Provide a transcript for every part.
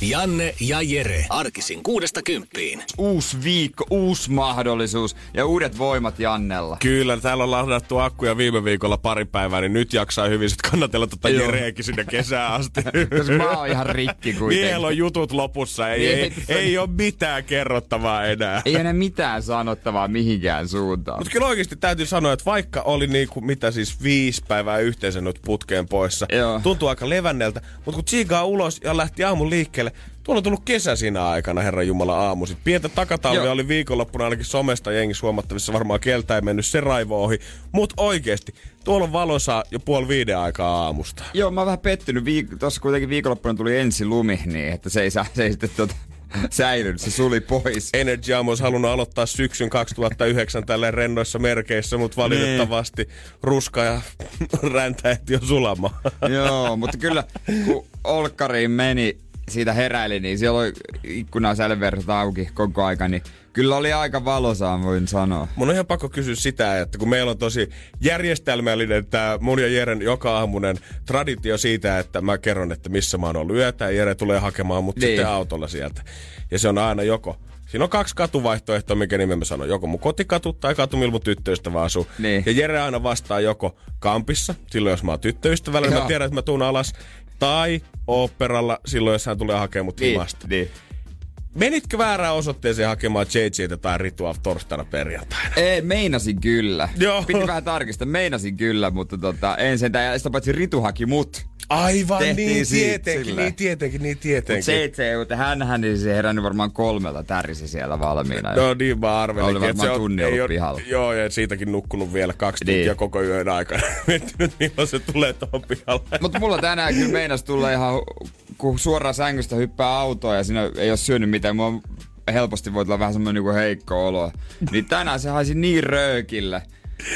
Janne ja Jere. Arkisin kuudesta kymppiin. Uusi viikko, uusi mahdollisuus ja uudet voimat Jannella. Kyllä, täällä on ladattu akkuja viime viikolla pari päivää, niin nyt jaksaa hyvin sit kannatella tota Joo. Jereekin sinne kesään asti. Koska mä oon ihan rikki kuitenkin. Miehellä on jutut lopussa, ei, Niin, ei, ei ole mitään kerrottavaa enää. Ei enää mitään sanottavaa mihinkään suuntaan. Mutta kyllä oikeasti täytyy sanoa, että vaikka oli niinku, mitä siis viisi päivää yhteensä nyt putkeen poissa, Joo. tuntuu aika levänneltä, mutta kun tsiigaa ulos ja lähti aamun liikkeelle, tuolla on tullut kesä siinä aikana, Herran Jumala aamuisin. Pientä takatalvia Joo. oli viikonloppuna ainakin somesta jengissä huomattavissa, varmaan keltä ei mennyt se raivo ohi. Mutta oikeasti, tuolla on valosaa jo puoli viiden aikaa aamusta. Joo, mä oon vähän pettynyt. Viik- Tuossa kuitenkin viikonloppuna tuli ensi lumi, niin että se ei, saa, se ei sitten tota, säilynyt. Se suli pois. Energy Aamu olisi halunnut aloittaa syksyn 2009 tällä rennoissa merkeissä, mutta valitettavasti ruska ja räntä ehti jo sulamaan. Joo, mutta kyllä kun Olkkariin meni, siitä heräili, niin siellä oli ikkuna sälverrat auki koko aika, niin kyllä oli aika valosaa, voin sanoa. Mun on ihan pakko kysyä sitä, että kun meillä on tosi järjestelmällinen tämä mun ja Jeren joka aamunen traditio siitä, että mä kerron, että missä mä oon ollut yötä ja Jere tulee hakemaan mut Niin. sitten autolla sieltä. Ja se on aina joko Siinä on kaksi katuvaihtoehtoa, mikä nimen mä sanon. Joko mun kotikatu tai katu, millä mun tyttöystävä asuu. Niin. Ja Jere aina vastaa joko kampissa, silloin jos mä oon tyttöystävällä, niin mä tiedän, että mä tuun alas. Tai oopperalla, silloin jos hän tulee hakemaan mut Niin, himasta. niin. Menitkö väärään osoitteeseen hakemaan JJtä tai Ritua torstaina perjantaina? Ei, meinasin kyllä. Joo. Piti vähän tarkistaa, meinasin kyllä, mutta tota, en sentään. Ja sitä paitsi Ritu haki mut. Aivan, Tehtiin niin siitä tietenkin, silleen. niin tietenkin, niin Mut tietenkin. se, että hänhän niin se herännyt varmaan kolmelta tärisi siellä valmiina. No niin, mä arvelinkin. Oli varmaan se on- tunnin ei ollut pihalla. Joo, ja siitäkin nukkunut vielä kaksi Niin. tuntia koko yön aikana. Miettinyt, milloin se tulee tuohon pihalle. Mutta mulla tänään kyllä meinas tulla ihan, kun suoraan sängystä hyppää autoon ja siinä ei ole syönyt mitään. Mulla helposti voi tulla vähän semmoinen niinku heikko olo. Niin tänään se haisi niin röökille,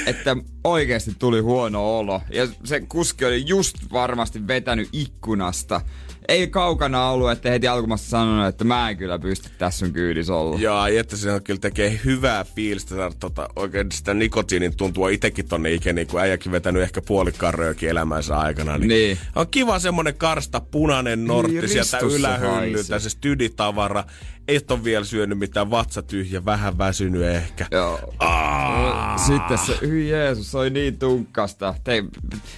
että oikeasti tuli huono olo. Ja se kuski oli just varmasti vetänyt ikkunasta. Ei kaukana ollut, että heti alkumasta sanonut, että mä en kyllä pysty tässä sun kyydissä olla. Joo, että se kyllä tekee hyvää fiilistä saada tota, oikein sitä nikotiinin tuntua itekin tonne ikeniin, kun äijäkin vetänyt ehkä puolikkaan röökiä elämänsä aikana. Niin, Niin. On kiva semmonen karsta punainen nortti Niin, sieltä ylähyllyltä, se styditavara. Ei ole vielä syönyt mitään, vatsa tyhjä, vähän väsynyt ehkä. Joo. Sitten se, hyi Jeesus, se oli niin tunkkasta. Te,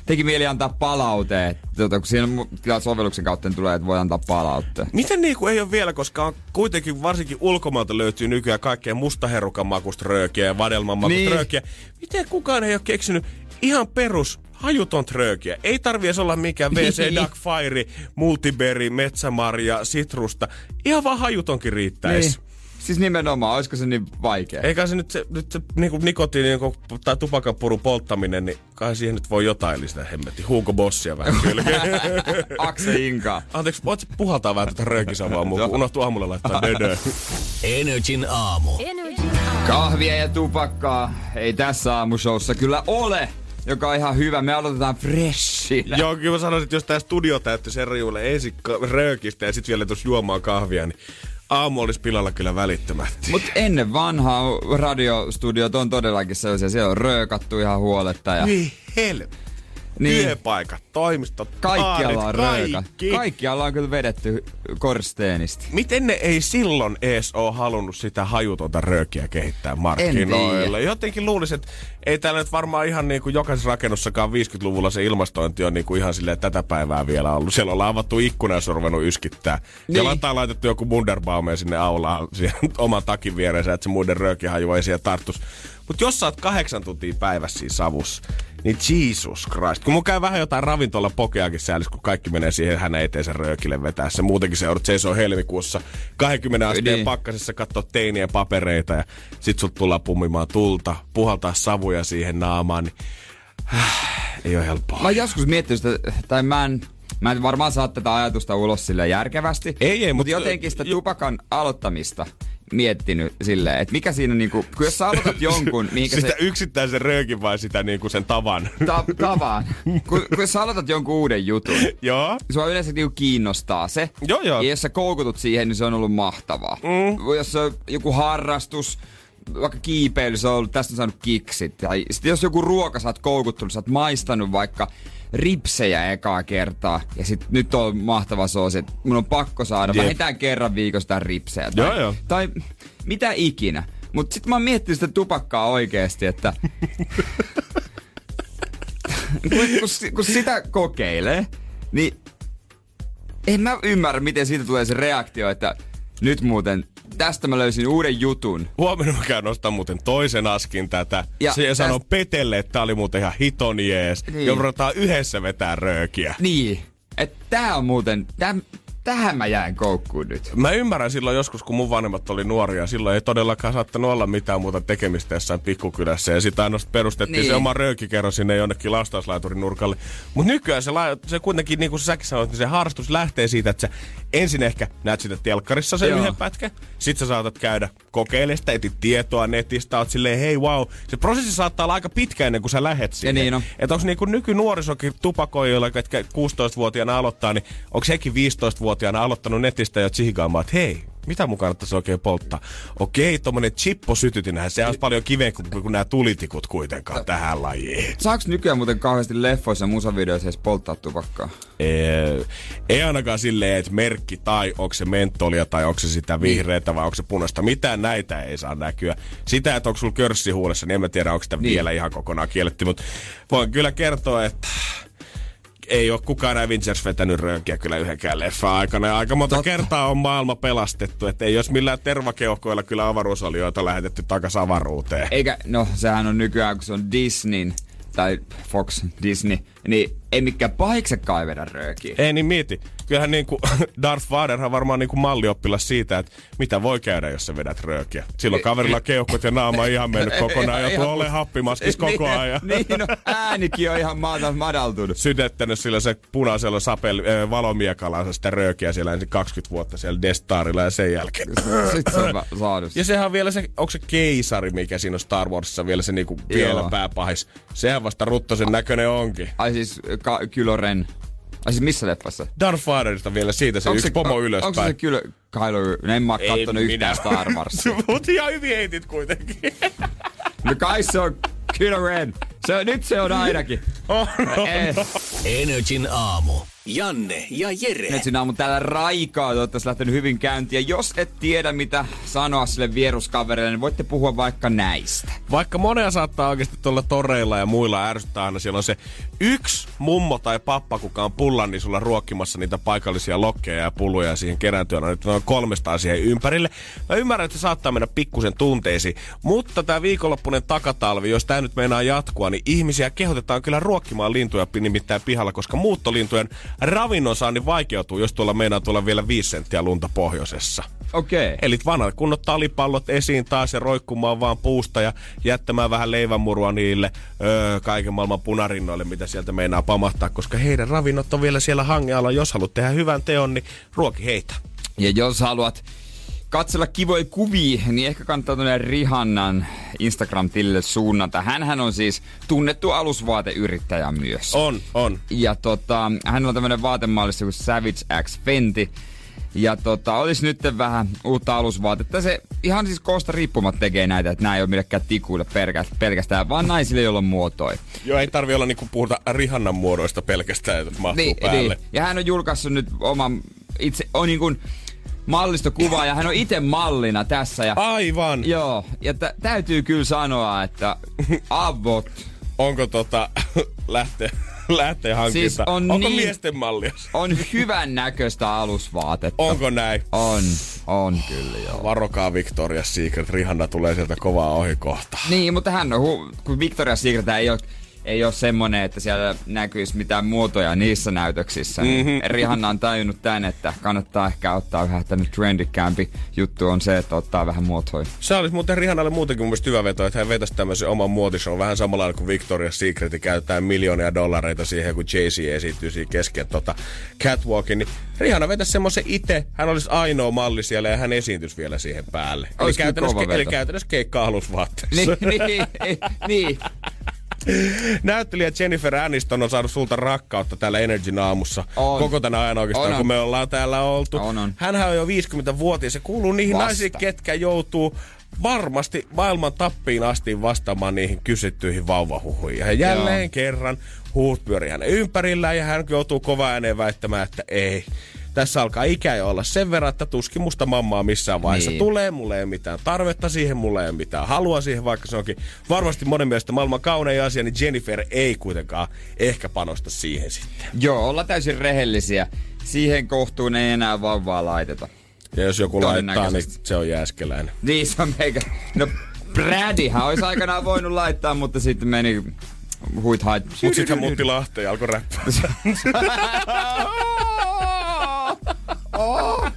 teki mieli antaa palautteet. Tota, kun siinä kyllä sovelluksen kautta tulee, että voi antaa palautteet. Miten niinku ei ole vielä, koska on kuitenkin varsinkin ulkomailta löytyy nykyään kaikkea mustaherukan makusta röökiä ja vadelman makusta Niin. röökiä. Miten kukaan ei ole keksinyt ihan perus hajuton röökiä? Ei tarvi edes olla mikään WC Niin. Duck Fire, Multiberry, Metsämarja, Sitrusta. Ihan vaan hajutonkin riittäisi. Niin. Siis nimenomaan, olisiko se niin vaikea? Eikä se nyt se, nyt se niinku nikotiini niinku, tai tupakanpurun polttaminen, niin kai siihen nyt voi jotain lisätä hemmetti. Hugo Bossia vähän kyllä. Akse Inka. Anteeksi, voit puhaltaa vähän tätä röökisavaa muun, kun unohtuu aamulla laittaa dödö. Energin aamu. Kahvia ja tupakkaa ei tässä aamushowssa kyllä ole, joka on ihan hyvä. Me aloitetaan freshillä. Joo, kyllä mä sanoisin, että jos tää studio täytti Serjuille ensin ka- röökistä ja sitten vielä tuossa juomaan kahvia, niin aamu olisi pilalla kyllä välittömästi. Mutta ennen vanhaa radiostudiot on todellakin sellaisia. Siellä on röökattu ihan huoletta. Ja Niin helvetti. Niin. Työpaikat, toimistot, kaikkialla on baarit, rööka. kaikki. Kaikkialla on kyllä vedetty korsteenista. Miten ne ei silloin ees ole halunnut sitä hajutonta röökiä kehittää markkinoille? Jotenkin luulisin, että ei täällä nyt varmaan ihan niin kuin jokaisessa rakennussakaan 50-luvulla se ilmastointi on niin kuin ihan silleen tätä päivää vielä ollut. Siellä on avattu ikkuna ja on ruvennut yskittää. Niin. Ja Niin. lataa laitettu joku Munderbaume sinne aulaan siihen oman takin vieressä, että se muiden röökihaju ei siellä tarttus. Mutta jos sä oot kahdeksan tuntia päivässä siinä savussa, niin Jesus Christ. Kun mun käy vähän jotain ravintola pokeakin säälis, kun kaikki menee siihen hänen eteensä röökille vetää se. Muutenkin se joudut seisoo helmikuussa 20 asteen Niin. pakkasessa katsoa teinien papereita ja sit sut tullaan pummimaan tulta, puhaltaa savuja siihen naamaan, niin äh, ei ole helppoa. Mä joskus miettinyt sitä, tai mä en Mä en varmaan saa tätä ajatusta ulos sille järkevästi. Ei, ei, mutta mut- jotenkin sitä tupakan aloittamista miettinyt silleen, että mikä siinä niinku, kun jos sä aloitat jonkun, mihinkä Sitä se yksittäisen röökin vai sitä niinku sen tavan? ta- tavan, kun, kun jos sä aloitat jonkun uuden jutun, Joo. sua yleensä niinku kiinnostaa se. Joo, joo. Ja jos sä koukutut siihen, niin se on ollut mahtavaa. Mm. Jos se on joku harrastus, vaikka kiipeily, se on ollut, tästä on saanut kiksit. Tai sitten jos joku ruoka sä oot koukuttunut, sä oot maistanut vaikka ripsejä ekaa kertaa. Ja sit nyt on mahtava soosi, että mun on pakko saada Jep. vähintään kerran viikossa tää ripsejä. Tai, Joo, joo. tai mitä ikinä. Mut sit mä oon miettinyt sitä tupakkaa oikeesti, että kun, kun, kun sitä kokeilee, niin en mä ymmärrä, miten siitä tulee se reaktio, että nyt muuten tästä mä löysin uuden jutun. Huomenna mä käyn nostaa muuten toisen askin tätä. Ja se täst- sanoo Petelle, että tää oli muuten ihan hiton jees. Niin. Ja yhdessä vetää röökiä. Niin, että tää on muuten, täm, tähän mä jäin koukkuun nyt. Mä ymmärrän silloin joskus, kun mun vanhemmat oli nuoria. Silloin ei todellakaan saattanut olla mitään muuta tekemistä jossain pikkukylässä. Ja sitä ainoastaan perustettiin Niin. niin. se oma röökikerro sinne jonnekin lastauslaiturin nurkalle. Mutta nykyään se, la- se kuitenkin, niin kuin säkin sanoit, niin se harrastus lähtee siitä, että sä ensin ehkä näet sitä telkkarissa sen Joo. yhden pätkän. Sit sä saatat käydä kokeilemaan sitä, etit tietoa netistä, oot silleen, hei wow. Se prosessi saattaa olla aika pitkä ennen kuin sä lähet siihen. niin on. Että onko niinku nykynuorisokin tupakoijilla, ketkä 16-vuotiaana aloittaa, niin onko hekin 15-vuotiaana aloittanut netistä jo tsihgaamaan, että hei, mitä mun kannattaisi oikein polttaa? Okei, tommonen chipposytytinähän, se olisi paljon kivempi kuin, kuin nämä tulitikut kuitenkaan tähän lajiin. Saaks nykyään muuten kauheasti leffoissa ja musavideoissa edes polttaa tupakkaa? Ei, ei ainakaan silleen, että merkki tai onko se mentolia tai onko se sitä vihreätä vai onko se punaista. Mitään näitä ei saa näkyä. Sitä, että onko sulla körssi huulessa, niin en mä tiedä, onko sitä niin. vielä ihan kokonaan kielletty. Mutta voin kyllä kertoa, että ei ole kukaan Avengers vetänyt röönkiä kyllä yhdenkään leffan aikana. Ja aika monta Totta. kertaa on maailma pelastettu. Että ei olisi millään tervakeuhkoilla kyllä avaruusolioita lähetetty takaisin avaruuteen. Eikä, no sehän on nykyään, kun se on Disney tai Fox Disney, niin ei mikään pahiksekaan ei vedä röökiä. Ei niin mieti. Kyllähän niinku Darth Vaderhan varmaan niinku mallioppilas siitä, että mitä voi käydä, jos sä vedät röökiä. Silloin kaverilla keuhkot ja naama ihan mennyt kokonaan ja tuo ole happimaskis koko ajan. niin, no, äänikin on ihan maata madaltunut. Sydettänyt sillä se punaisella sapel, äh, valomiekalla sitä röökiä siellä ensin 20 vuotta siellä Destarilla ja sen jälkeen. Sitten se on saanut. Ja sehän on vielä se, onko se keisari, mikä siinä on Star Warsissa vielä se niinku Joo. vielä pääpahis. Sehän vasta ruttosen näköinen onkin. Ai siis ka- Kylo Ren. Ai siis missä leffassa? Darth Vaderista vielä siitä se Onko yksi pomo Onko se ylöspäin. se Kylo, Kylo Ren? En mä oo kattonut yhtään Star Warsia. Mutta ihan hyvin heitit kuitenkin. No kai se on Kylo Ren. Se, nyt se on ainakin. On, on. Eh, Energin aamu. Janne ja Jere. nyt sinä aamu täällä raikaa, toivottavasti lähtenyt hyvin käyntiin. Ja jos et tiedä mitä sanoa sille vieruskaverille, niin voitte puhua vaikka näistä. Vaikka monea saattaa oikeasti tuolla toreilla ja muilla ärsyttää aina, siellä on se yksi mummo tai pappa, kuka on pullan, niin sulla ruokkimassa niitä paikallisia lokkeja ja pulluja siihen kerääntyä. No nyt noin 300 siihen ympärille. Mä ymmärrän, että se saattaa mennä pikkusen tunteisiin, mutta tämä viikonloppunen takatalvi, jos tämä nyt meinaa jatkua, niin ihmisiä kehotetaan kyllä ruokkimaan lintuja nimittäin pihalla, koska muuttolintujen ravinnon saannin vaikeutuu, jos tuolla meinaa tulla vielä 5 senttiä lunta pohjoisessa. Okei. Okay. Eli vanhat kunnot talipallot esiin taas ja roikkumaan vaan puusta ja jättämään vähän leivänmurua niille öö, kaiken maailman punarinnoille, mitä sieltä meinaa pamahtaa, koska heidän ravinnot on vielä siellä hangealla. Jos haluat tehdä hyvän teon, niin ruoki heitä. Ja jos haluat katsella kivoja kuvia, niin ehkä kannattaa tuonne Rihannan Instagram-tilille suunnata. Hänhän on siis tunnettu alusvaateyrittäjä myös. On, on. Ja tota, hän on tämmönen vaatemallissa kuin Savage X Fenty. Ja tota, olisi nyt vähän uutta alusvaatetta. Se ihan siis koosta riippumatta tekee näitä, että nämä ei ole millekään tikuille pelkä- pelkästään, vaan naisille, joilla on muotoi. Joo, ei tarvi olla niinku puhuta Rihannan muodoista pelkästään, että mahtuu Niin, päälle. niin. Ja hän on julkaissut nyt oman itse, on niin kuin mallistokuvaa ja hän on itse mallina tässä. Ja, Aivan. Joo, ja t- täytyy kyllä sanoa, että avot, Onko tota, lähtee, lähtee hankinta? Siis on Onko niin- miesten mallia? on hyvän näköistä alusvaatetta. Onko näin? On, on kyllä joo. Varokaa Victoria's Secret, Rihanna tulee sieltä kovaa ohi kohta. Niin, mutta hän on, hu- kun Victoria's Secret ei ole, ei ole semmonen, että siellä näkyisi mitään muotoja niissä näytöksissä. Mm-hmm. Niin Rihanna on tajunnut tän, että kannattaa ehkä ottaa vähän tänne trendikkäämpi juttu on se, että ottaa vähän muotoja. Se olisi muuten Rihannalle muutenkin mun mielestä hyvä veto, että hän vetäisi tämmöisen oman muotishow vähän samalla kuin Victoria's Secret käyttää miljoonia dollareita siihen, kun Jay-Z esiintyy siinä kesken tota catwalkin, niin Rihanna vetäisi semmoisen itse, hän olisi ainoa malli siellä ja hän esiintyisi vielä siihen päälle. Eli käytännössä, eli käytännössä keikka alusvaatteessa. Niin, niin, niin. Näyttelijä Jennifer Aniston on saanut sulta rakkautta täällä Energyn aamussa. On. Koko tänä ajan oikeastaan, on, kun me ollaan täällä oltu. On, on. Hänhän on jo 50-vuotias ja kuuluu niihin Vasta. naisiin, ketkä joutuu varmasti maailman tappiin asti vastaamaan niihin kysyttyihin vauvahuhuihin. Ja jälleen Joo. kerran huut pyörii hänen ympärillään ja hän joutuu kova ääneen väittämään, että ei tässä alkaa ikä jo olla sen verran, että tuskin musta mammaa missään vaiheessa niin. tulee. Mulla ei mitään tarvetta siihen, mulla ei mitään halua siihen, vaikka se onkin varmasti monen mielestä maailman kaunein asia, niin Jennifer ei kuitenkaan ehkä panosta siihen sitten. Joo, olla täysin rehellisiä. Siihen kohtuun ei enää vauvaa laiteta. Ja jos joku laittaa, niin se on jääskeläinen. Niin se on meikä. No Bradyhän olisi aikanaan voinut laittaa, mutta sitten meni huit hait. Mut sitten hän muutti Lahteen ja alkoi räppää. Oh.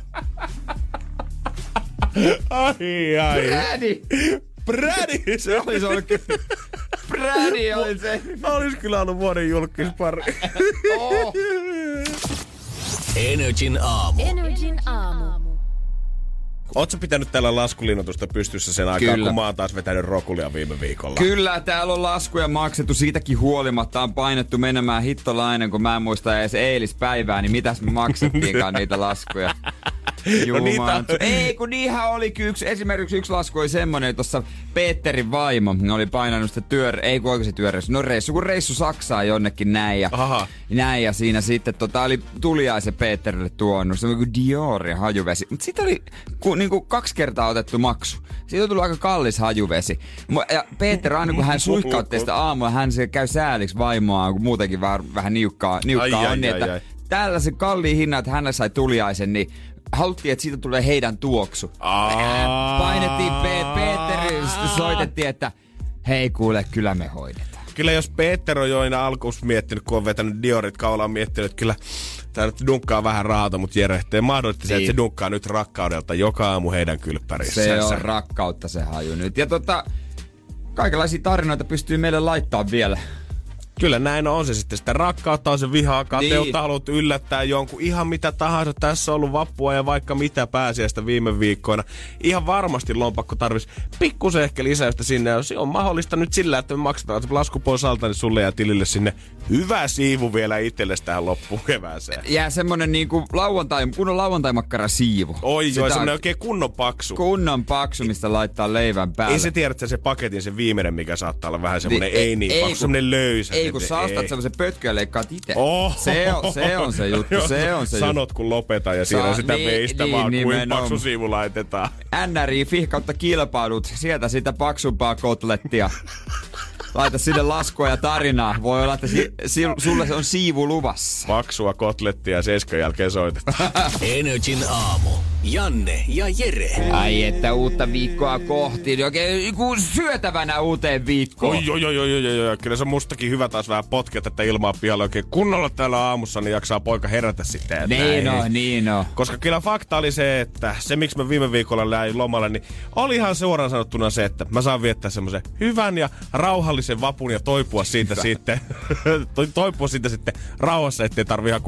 ai ai. Brady. Brady. Se olisi ollut kyllä. Brady oli se. Olisi kyllä ollut vuoden julkispari. oh. Energin aamu. Energin aamu. Oletko pitänyt tällä laskulinnoitusta pystyssä sen aikaa, Kyllä. kun mä oon taas vetänyt rokulia viime viikolla? Kyllä, täällä on laskuja maksettu. Siitäkin huolimatta on painettu menemään hittolainen, kun mä en muista edes eilispäivää, niin mitäs me maksettiinkaan niitä laskuja. No niitä... Ei, kun niinhän oli yksi, esimerkiksi yksi lasku oli semmonen, tuossa Peterin vaimo ne oli painanut sitä työ, ei kun se työreissu, no reissu, kun reissu Saksaan jonnekin näin ja, Aha. näin ja siinä sitten tota, oli tuliaisen Peterille tuonut, se oli kuin Diorin hajuvesi, mutta sitten oli ku, niinku kaksi kertaa otettu maksu. Siitä on tullut aika kallis hajuvesi. Ja Peter aina kun hän suihkautti sitä aamua, hän se käy sääliksi vaimoa, kun muutenkin vähän, vähän niukkaa, niukkaa ai, on, ai, niin, ai, että ai. tällaisen kalliin hinnan, että hänellä sai tuliaisen, niin haluttiin, että siitä tulee heidän tuoksu. Aa. Painettiin Pe- Peterille, sitten soitettiin, että hei kuule, kyllä me hoidetaan. Kyllä jos Peter on jo aina alkuus miettinyt, kun on vetänyt Diorit kaulaan, miettinyt, että kyllä tämä nyt dunkkaa vähän rahata, mutta järjehtää mahdollisesti niin. se, että se niin. dunkkaa nyt rakkaudelta joka aamu heidän kylppärissä. Se on rakkautta se haju nyt. Ja tota, kaikenlaisia tarinoita pystyy meille laittaa vielä Kyllä näin on se sitten sitä rakkautta, on se vihaa, kateutta, niin. haluat yllättää jonkun, ihan mitä tahansa. Tässä on ollut vappua ja vaikka mitä pääsiäistä viime viikkoina. Ihan varmasti lompakko tarvisi pikkusen ehkä lisäystä sinne. Jos on mahdollista nyt sillä, että me maksetaan lasku pois alta, niin sulle ja tilille sinne hyvä siivu vielä itsellesi tähän loppuun kevääseen. Jää semmonen niinku lauantai, kunnon lauantaimakkara siivu. Oi joo, semmonen oikein kunnon paksu. Kunnon paksu, mistä laittaa leivän päälle. Ei se tiedä, että se paketin, se viimeinen, mikä saattaa olla vähän semmonen ei, ei niin ei, paksu, semmonen löysä. Ei, kun sä ostat semmoisen pötkyä ja leikkaat itse. Oh. Se, on, se on se juttu, se on se Sanot kun lopeta ja siinä sitä niin, veistä niin, vaan, niin, kuin paksu siivu laitetaan. NRI fihkautta kilpailut, sieltä sitä paksumpaa kotlettia. Laita sinne laskua ja tarinaa. Voi olla, että si- si- sulle se on siivu luvassa. Paksua kotlettia seiskön jälkeen soitetaan. Energin aamu. Janne ja Jere. Ai että uutta viikkoa kohti. Oikein syötävänä uuteen viikkoon. Oi, oi, oi, oi, oi, oi. Kyllä se mustakin hyvä taas vähän potkea tätä ilmaa pihalle oikein kunnolla täällä aamussa, niin jaksaa poika herätä sitten. Niin no, niin no. Koska kyllä fakta oli se, että se miksi mä viime viikolla läin lomalle, niin olihan suoraan sanottuna se, että mä saan viettää semmoisen hyvän ja rauhallisen vapun ja toipua siitä hyvä. sitten, toipua siitä sitten rauhassa, ettei tarvi ihan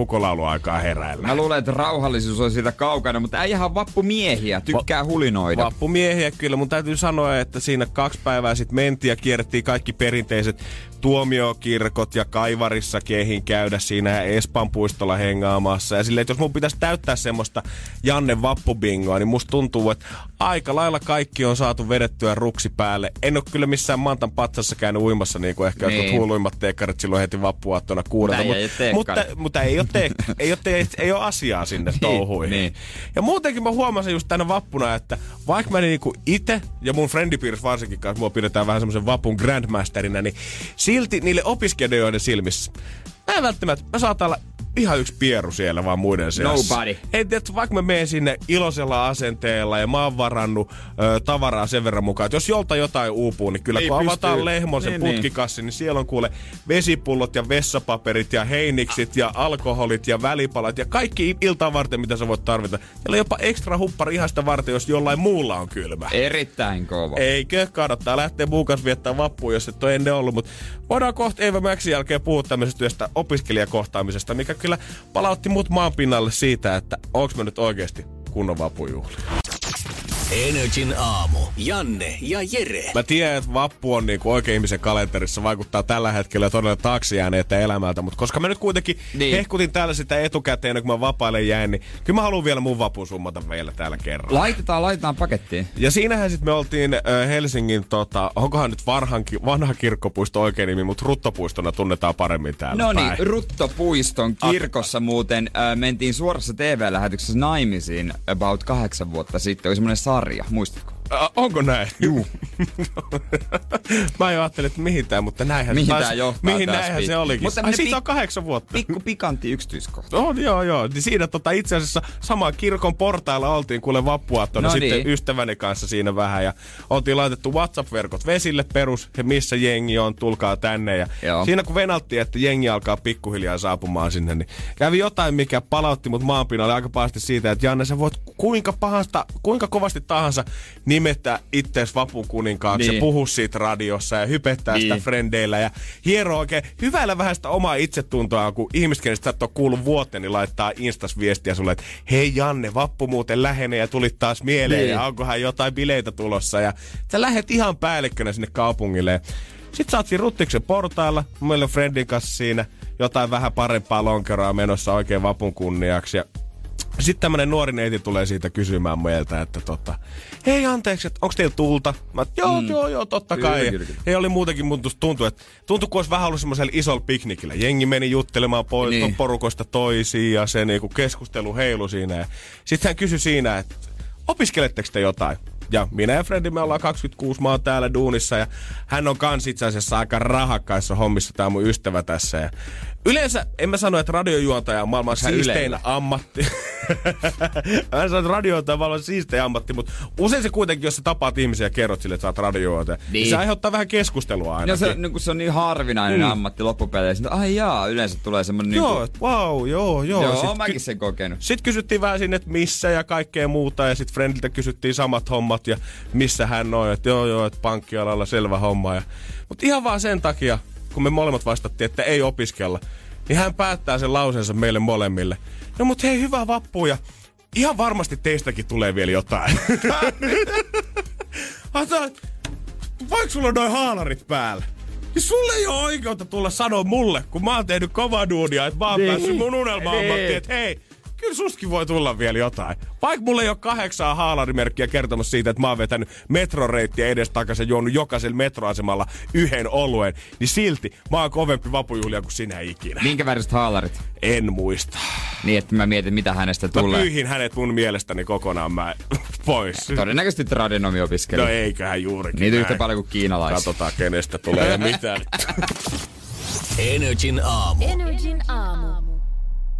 aikaa heräillä. Mä luulen, että rauhallisuus on siitä kaukana, mutta ei ihan vappumiehiä, tykkää Va- hulinoida. Vappumiehiä kyllä, mun täytyy sanoa, että siinä kaksi päivää sitten mentiin ja kierrettiin kaikki perinteiset tuomiokirkot ja Kaivarissa kehin käydä siinä Espan puistolla hengaamassa. Ja silleen, että jos mun pitäisi täyttää semmoista Janne vappubingoa, niin musta tuntuu, että aika lailla kaikki on saatu vedettyä ruksi päälle. En ole kyllä missään Mantan patsassa käynyt uimassa niin kuin ehkä niin. jotkut huuluimmat teekkarit silloin heti vappuaattona kuudelta. Mut, mutta, mutta, ei ole, te, ei, ole te, ei ole asiaa sinne niin, touhuihin. Niin. Ja muutenkin mä huomasin just tänä vappuna, että vaikka mä niinku itse ja mun friendipiirissä varsinkin kanssa mua pidetään vähän semmoisen vapun grandmasterina, niin silti niille opiskelijoiden silmissä. Mä en välttämättä, mä saatan olla ihan yksi pieru siellä vaan muiden seassa. Nobody. Ei, tiedät, vaikka mä menen sinne iloisella asenteella ja mä oon varannut ö, tavaraa sen verran mukaan, että jos jolta jotain uupuu, niin kyllä Ei kun pysty. avataan Lehmosen Niin, niin, putkikassi, niin siellä on kuule vesipullot ja vessapaperit ja heiniksit ja alkoholit ja välipalat ja kaikki iltaa varten, mitä sä voit tarvita. Siellä on jopa ekstra huppari ihan sitä varten, jos jollain muulla on kylmä. Erittäin kova. Eikö? Kannattaa lähteä muun kanssa viettää vappuun, jos et ole ennen ollut. Mutta voidaan kohta Eeva Maxin jälkeen puhua tämmöisestä työstä opiskelijakohtaamisesta, mikä kyllä palautti mut maan pinnalle siitä, että onko mä nyt oikeasti kunnon vapujuhli. Energin aamu. Janne ja Jere. Mä tiedän, että vappu on niinku oikein ihmisen kalenterissa, vaikuttaa tällä hetkellä todella taakse jääneeltä elämältä, mutta koska mä nyt kuitenkin Niin. hehkutin täällä sitä etukäteen, kun mä vapaille jäin, niin kyllä mä haluan vielä mun vapun summata vielä täällä kerran. Laitetaan, laitetaan pakettiin. Ja siinähän sitten me oltiin äh, Helsingin, tota, onkohan nyt varhan, vanha kirkkopuisto oikein nimi, mutta Ruttopuistona tunnetaan paremmin täällä No niin. Ruttopuiston kirkossa muuten äh, mentiin suorassa TV-lähetyksessä naimisiin about kahdeksan vuotta sitten. Oli semmoinen sarja, muistatko? Ä, onko näin? Juu. Mä jo ajattelin, että mihin tää, mutta näinhän Mihin se taisi- tää johtaa Mihin näinhän se olikin. Mutta Ai siitä pik- on kahdeksan vuotta. Pikku pikantti yksityiskohta. On, joo, joo. Niin siinä tota, itse asiassa sama kirkon portailla oltiin kuule vappuaattona No sitten niin. ystäväni kanssa siinä vähän. Ja oltiin laitettu WhatsApp-verkot vesille perus, ja missä jengi on, tulkaa tänne. Ja Joo. siinä kun venaltiin, että jengi alkaa pikkuhiljaa saapumaan sinne, niin kävi jotain, mikä palautti mut maanpinnalle aika pahasti siitä, että Janne, sä voit kuinka pahasta, kuinka kovasti tahansa nimetä ittees vapukuninkaaksi Niin. ja puhua siitä radiossa ja hypettää Niin. sitä frendeillä ja hieroo oikein hyvällä vähän sitä omaa itsetuntoa, kun ihmiset, kenestä sä et ole kuullut vuoteen, niin laittaa Instas viestiä sulle, että hei Janne, vappu muuten lähenee ja tulit taas mieleen Niin. ja onkohan jotain bileitä tulossa ja sä lähet ihan päällikkönä sinne kaupungille. Sitten saatiin Ruttiksen portailla, meillä on Friendin kanssa siinä jotain vähän parempaa lonkeroa menossa oikein vapun kunniaksi ja sitten tämmönen nuori neiti tulee siitä kysymään meiltä, että tota, hei anteeksi, että onko teillä tulta? Mä, että joo, mm. joo, joo, totta kai. kyllä, kyllä. Oli muutenkin mun tuntui, että tuntui, kun olisi vähän ollut semmoisella isolla piknikillä. Jengi meni juttelemaan po- Niin. porukoista toisiin ja se niinku keskustelu heilu siinä. Sitten hän kysyi siinä, että opiskeletteko te jotain? Ja minä ja Freddy, me ollaan 26, mä oon täällä duunissa ja hän on kans itse asiassa aika rahakkaissa hommissa, tää on mun ystävä tässä. Ja yleensä, en mä sano, että radiojuontaja on maailman hän siistein ammatti. mä en sano, että radiojuontaja on maailman siistein ammatti, mutta usein se kuitenkin, jos sä tapaat ihmisiä ja kerrot sille, että sä oot radiojuontaja, niin. Niin. se aiheuttaa vähän keskustelua aina. No se, niin kun se on niin harvinainen mm. ammatti loppupeleissä, niin ai jaa, yleensä tulee semmonen Joo, niin että wow, joo, joo. Joo, Sit mäkin sen kokenut. Sitten kysyttiin vähän sinne, että missä ja kaikkea muuta. Ja sitten Friendiltä kysyttiin samat hommat ja missä hän on. Että joo, joo, että pankkialalla selvä homma. Ja... Mutta ihan vaan sen takia, kun me molemmat vastattiin, että ei opiskella, niin hän päättää sen lauseensa meille molemmille. No mut hei, hyvää vappua ja ihan varmasti teistäkin tulee vielä jotain. Vaikka sulla on noin haalarit päällä, niin sulle ei ole oikeutta tulla sanoa mulle, kun mä oon tehnyt kovaa duunia, että mä oon Niin. päässyt mun unelma Niin. että hei, kyllä sustakin voi tulla vielä jotain. Vaikka mulla ei ole kahdeksaa haalarimerkkiä kertomassa siitä, että mä oon vetänyt metroreittiä edes takaisin ja juonut jokaisella metroasemalla yhden oluen, niin silti mä oon kovempi vapujuhlia kuin sinä ikinä. Minkä väriset haalarit? En muista. Niin, että mä mietin, mitä hänestä Mä tulee. pyyhin hänet mun mielestäni kokonaan mä pois. Todennäköisesti tradenomi opiskeli. No eiköhän juurikin Niitä näin. yhtä paljon kuin kiinalaiset. Katsotaan kenestä tulee ja mitään. Energin aamu. Energin aamu.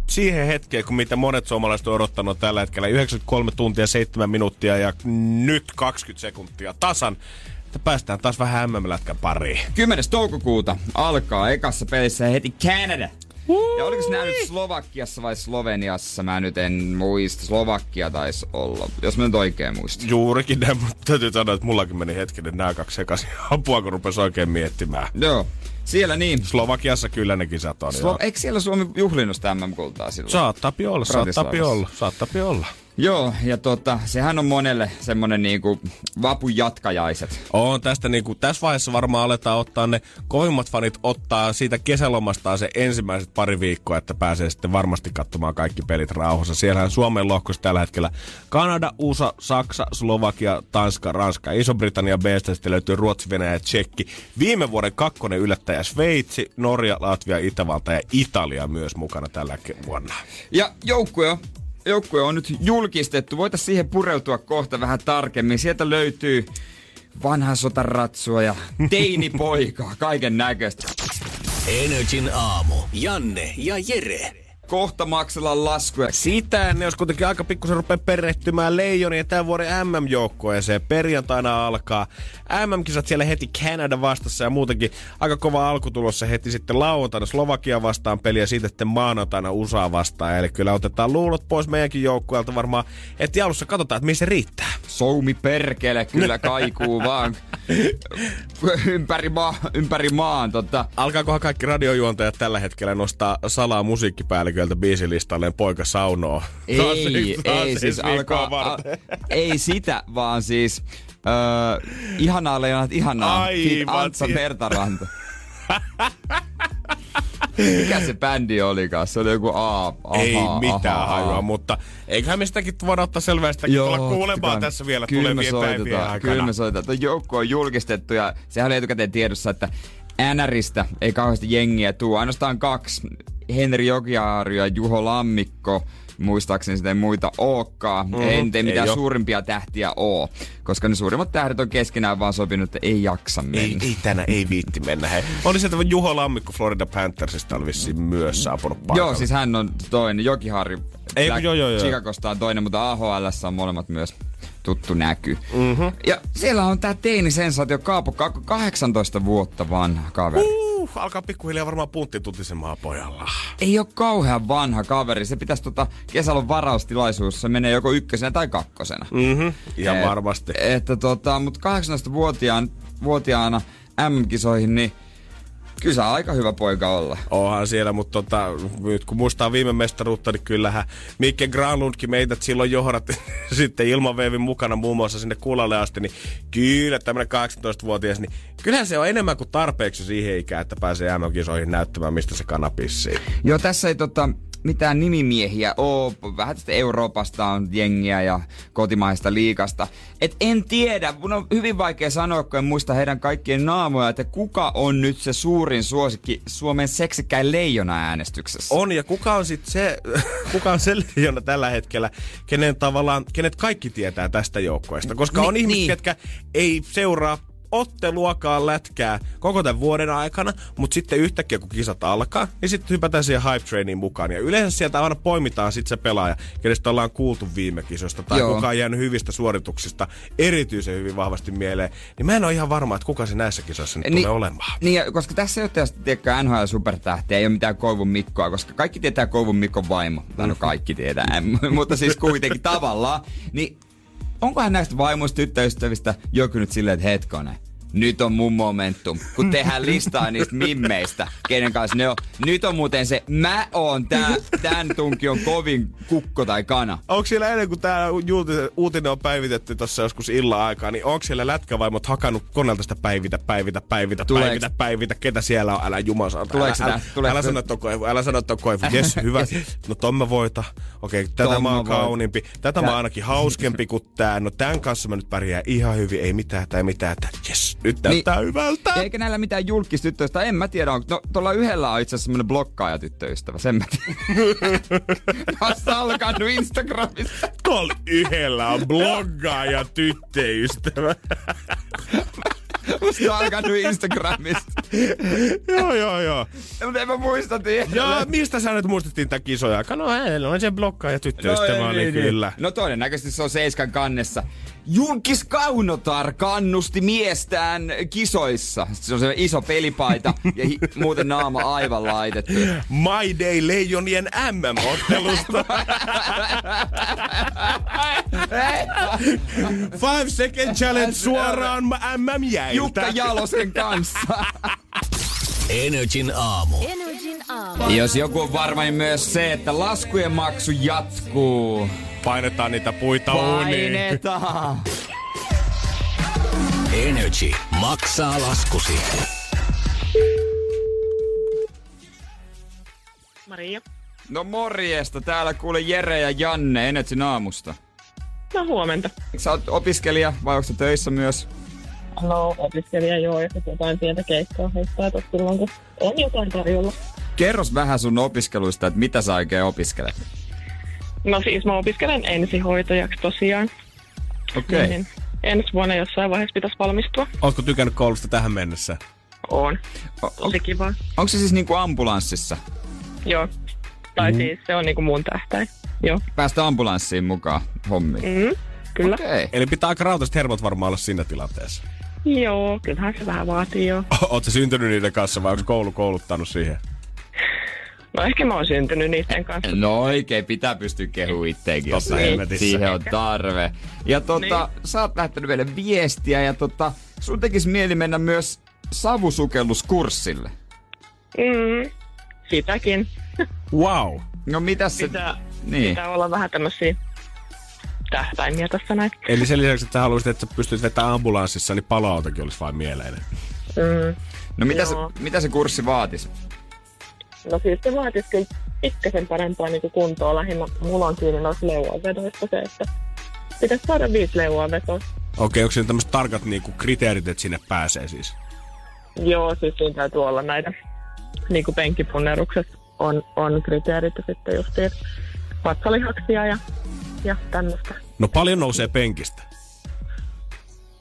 Siihen hetkeen, kun mitä monet suomalaiset on odottanut tällä hetkellä 93 tuntia 7 minuuttia ja nyt 20 sekuntia tasan, että päästään taas vähän MM-lätkän pariin. 10. toukokuuta alkaa ekassa pelissä heti Canada. Ja oliko nää nyt Slovakiassa vai Sloveniassa? Mä nyt en muista. Slovakia taisi olla, jos mä nyt oikein muistan. Juurikin näin, mutta täytyy sanoa, että mullakin meni hetkinen nämä kaksi sekaisin. Apua, kun rupesi oikein miettimään. Joo, siellä niin. Slovakiassa kyllä ne kisat on. Slo-. Eikö siellä Suomi juhlinut sitä MM-kultaa silloin? Saattapi olla, saattapi Bratislavassa. olla, saattapi olla. Joo, ja tota, sehän on monelle semmonen niinku vapun jatkajaiset. On tästä niinku, tässä vaiheessa varmaan aletaan ottaa ne kovimmat fanit ottaa siitä kesälomastaan se ensimmäiset pari viikkoa, että pääsee sitten varmasti katsomaan kaikki pelit rauhassa. Siellähän Suomen lohkossa tällä hetkellä Kanada, USA, Saksa, Slovakia, Tanska, Ranska, Iso-Britannia b sitten löytyy Ruotsi, Venäjä ja Tsekki. Viime vuoden kakkonen yllättäjä Sveitsi, Norja, Latvia, Itävalta ja Italia myös mukana tällä vuonna. Ja joukkue, joukkue on nyt julkistettu. Voitaisiin siihen pureutua kohta vähän tarkemmin. Sieltä löytyy vanha sotaratsua ja teinipoika, kaiken näköistä. Energin aamu. Janne ja Jere. Kohta maksella laskuja. Sitä ne jos kuitenkin aika pikkusen rupeaa perehtymään leijonien tämän vuoden MM-joukkueeseen. Perjantaina alkaa MM-kisat siellä heti Canada vastassa ja muutenkin aika kova alku tulossa heti sitten lauantaina Slovakia vastaan peliä siitä sitten maanantaina USA vastaan. Eli kyllä otetaan luulot pois meidänkin joukkueelta varmaan. Että alussa katsotaan, että missä se riittää. Soumi perkele kyllä kaikuu vaan ympäri, maa, ympäri maan. Tota. Alkaakohan kaikki radiojuontajat tällä hetkellä nostaa salaa musiikkipäälliköltä biisilistalleen poika saunoo? Ei, ei, siis alkaa, a, ei sitä, vaan siis öö, ihanaa Leonat, ihanaa. Aivan, Antsa siis... Mertaranta. Mikä se bändi olikaan? Se oli joku A. Aha, Ei mitään aha, hajua, mutta eiköhän me sitäkin voida ottaa selvää sitäkin Joo, tulla kuulemaan tässä vielä kyllä tulevien päivien aikana. Kyllä me soitetaan. Tuo joukko on julkistettu ja sehän oli etukäteen tiedossa, että NRistä ei kauheasti jengiä tuu. Ainoastaan kaksi. Henri Jokiaari ja Juho Lammikko muistaakseni sitä ei muita ookaan. Mm-hmm. Ei, ei mitään ei suurimpia ole. tähtiä oo, koska ne suurimmat tähdet on keskenään vaan sopinut, että ei jaksa mennä. Ei, ei tänä, ei viitti mennä. Hei. Oli sieltä Juho Lammikko Florida Panthersista oli vissiin myös saapunut paikalle. Joo, siis hän on toinen. Jokiharri ei, joo, joo, joo. Chicagosta on toinen, mutta AHL on molemmat myös tuttu näky. Mm-hmm. Ja siellä on tää teini-sensaatio Kaapo 18 vuotta vanha kaveri. Uh, alkaa pikkuhiljaa varmaan puntti tutisemaan pojalla. Ei ole kauhean vanha kaveri. Se pitäisi tota kesälon varaustilaisuus. Se menee joko ykkösenä tai kakkosena. Mm-hmm. Ihan Et, varmasti. Että tota, mutta 18-vuotiaana vuotiaana M-kisoihin, niin Kyllä aika hyvä poika olla. Onhan siellä, mutta tota, nyt kun muistaa viime mestaruutta, niin kyllähän Mikke Granlundkin meitä silloin johdat sitten ilmaveivin mukana muun muassa sinne kuulalle asti, niin kyllä tämmöinen 18-vuotias, niin kyllähän se on enemmän kuin tarpeeksi siihen ikään, että pääsee MM-kisoihin näyttämään, mistä se kanapissii. Joo, tässä ei tota, mitään nimimiehiä oo. Vähän tästä Euroopasta on jengiä ja kotimaista liikasta. Et en tiedä, mun on hyvin vaikea sanoa, kun en muista heidän kaikkien naamoja, että kuka on nyt se suurin suosikki Suomen seksikkäin leijona äänestyksessä. On, ja kuka on sitten se, kuka on se leijona tällä hetkellä, kenen tavallaan, kenet kaikki tietää tästä joukkoista. Koska Ni, on ihmiset, niin. ketkä ei seuraa otteluakaan lätkää koko tämän vuoden aikana, mutta sitten yhtäkkiä kun kisat alkaa, niin sitten hypätään siihen hype trainiin mukaan. Ja yleensä sieltä aina poimitaan sitten se pelaaja, kenestä ollaan kuultu viime kisoista tai Joo. kuka on jäänyt hyvistä suorituksista erityisen hyvin vahvasti mieleen. Niin mä en ole ihan varma, että kuka se näissä kisoissa nyt niin, tulee olemaan. Niin, koska tässä ei ole tiedätkö, NHL supertähtiä, ei ole mitään Koivun Mikkoa, koska kaikki tietää Koivun Mikon vaimo. No kaikki tietää, mutta siis kuitenkin tavallaan. Niin onkohan näistä vaimoista tyttöystävistä joku nyt silleen, että hetkonen, nyt on mun momentum. Kun tehdään listaa niistä mimmeistä, kenen kanssa ne on. Nyt on muuten se, mä oon tää, tän tunkion kovin kukko tai kana. Onko siellä ennen kuin tää uutinen on päivitetty tuossa joskus illan aikaa, niin onko siellä lätkävaimot hakannut koneelta sitä päivitä, päivitä, päivitä, Tuleeks... päivitä, päivitä, ketä siellä on, älä jumalauta. Tuleeko älä, älä, älä sano to koivu, älä sano to koivu. Jes, hyvä. No ton mä voita. Okei, okay, tätä mä oon kauniimpi. Tätä Tää... mä oon ainakin hauskempi kuin tää. No tän kanssa mä nyt pärjää ihan hyvin, ei mitään tai mitään. Jes, nyt näyttää niin, hyvältä. Eikä näillä mitään julkistyttöistä, en mä tiedä. On, no, tuolla yhdellä on itse asiassa semmonen blokkaaja tyttöystävä, sen mä tiedän. mä alkanut Instagramissa. Tuolla yhdellä on bloggaaja tyttöystävä. Musta on alkanut Instagramista. joo, joo, joo. Mutta en mä muista tiedä. Joo, mistä sä nyt muistettiin tää kisoja? No hänellä on se blokkaaja tyttöystävä, no, niin, niin, kyllä. No todennäköisesti se on Seiskan kannessa. Julkis Kaunotar kannusti miestään kisoissa. Se on se iso pelipaita ja hi- muuten naama aivan laitettu. My Day Leijonien MM-ottelusta. Five Second Challenge suoraan MM-jäiltä. Jukka Jalosen kanssa. Energin aamu. Energin aamu. Jos joku on varma, niin myös se, että laskujen maksu jatkuu. Painetaan niitä puita Painetaan. Energy maksaa laskusi. Maria. No morjesta, täällä kuule Jere ja Janne Energyn aamusta. No huomenta. Sä oot opiskelija vai onko töissä myös? No opiskelija joo, ja sitten jotain pientä keikkaa heittää tuossa silloin, kun on jotain tarjolla. Kerros vähän sun opiskeluista, että mitä sä oikein opiskelet? No siis mä opiskelen ensihoitajaksi tosiaan. Okei. Okay. Niin ensi vuonna jossain vaiheessa pitäisi valmistua. Ootko tykännyt koulusta tähän mennessä? On. Tosi kiva. Onko se siis niinku ambulanssissa? Joo. Tai mm. siis se on niinku mun tähtäin. Joo. Päästä ambulanssiin mukaan hommiin. Mm, kyllä. Okei. Eli pitää aika rautaiset hermot varmaan olla siinä tilanteessa. Joo, kyllähän se vähän vaatii joo. Oletko syntynyt niiden kanssa vai onko koulu kouluttanut siihen? No ehkä mä oon syntynyt niiden kanssa. No oikein, pitää pystyä kehumaan itteenkin, jos Totta siihen, on tarve. Ja tota, niin. sä oot lähettänyt meille viestiä ja tota, sun tekis mieli mennä myös savusukelluskurssille. Mm, sitäkin. Wow. No mitäs se... Pitää, niin. pitää olla vähän tämmösiä tähtäimiä tässä näin. Eli sen lisäksi, että haluaisit, että sä pystyt vetämään ambulanssissa, niin paloautokin olisi vain mieleinen. Mm. No mitä se, mitä se kurssi vaatisi? No siis se vaatisi kyllä pikkasen parempaa niin kuntoa lähinnä. Mulla on kiinni noissa leuanvedoista se, että pitäisi saada viisi leuanvetoa. Okei, onko siinä tämmöiset tarkat niinku kriteerit, että sinne pääsee siis? Joo, siis siinä täytyy olla näitä niin kuin penkkipunnerukset on, on kriteerit ja sitten justiin vatsalihaksia ja, ja tämmöistä. No paljon nousee penkistä.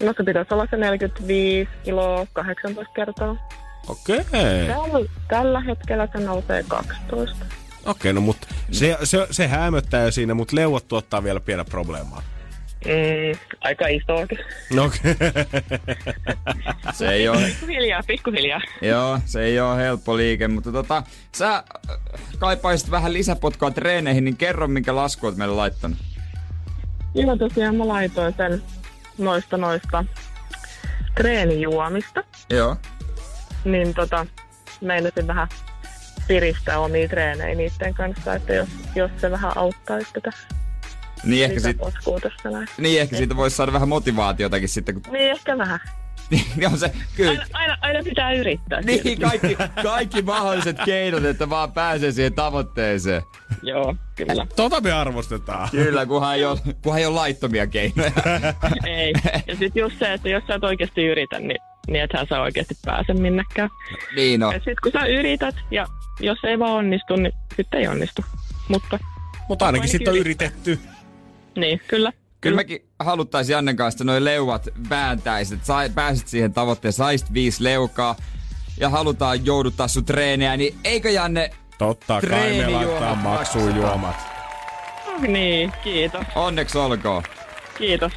No se pitäisi olla se 45 kiloa 18 kertaa. Okei. Tällä, tällä hetkellä se nousee 12. Okei, no mutta se, se, se hämöttää jo siinä, mutta leuat tuottaa vielä pienä probleemaa. Mm, aika isoakin. No okei. Se ei ole, Pikkuhiljaa, pikkuhiljaa. joo, se ei ole helppo liike, mutta tota, sä äh, kaipaisit vähän lisäpotkua treeneihin, niin kerro minkä lasku oot meille laittanut. Joo, tosiaan mä laitoin sen noista noista treenijuomista. Joo. Niin tota, meinasin vähän piristää omia treenejä niiden kanssa, että jos, jos se vähän auttaisi tätä Niin ehkä, sit, näin. niin ehkä siitä voisi saada vähän motivaatiotakin sitten, kun Niin ehkä vähän. niin on se, kyllä, Aina, aina, aina pitää yrittää. Niin, kaikki, kaikki mahdolliset keinot, että vaan pääsee siihen tavoitteeseen. Joo, kyllä. Tota me arvostetaan. Kyllä, kunhan ei ole, kunhan ei ole laittomia keinoja. Ei. Ja sitten just se, että jos sä et oikeasti yritä, niin, niin ethän sä oikeasti pääse minnekään. niin on. Ja sitten kun sä yrität ja jos ei vaan onnistu, niin sitten ei onnistu. Mutta Mutta ainakin Ainakin sitten on yritetty. niin, kyllä. Kyllä mekin haluttaisiin Jannen kanssa, että noi leuat vääntäisit, että sai, pääsit siihen tavoitteeseen, saisit viisi leukaa ja halutaan jouduttaa sun treenejä, niin eikö Janne, Totta kai me laittaa maksuun juomat. Niin, kiitos. onneksi olkoon. Kiitos.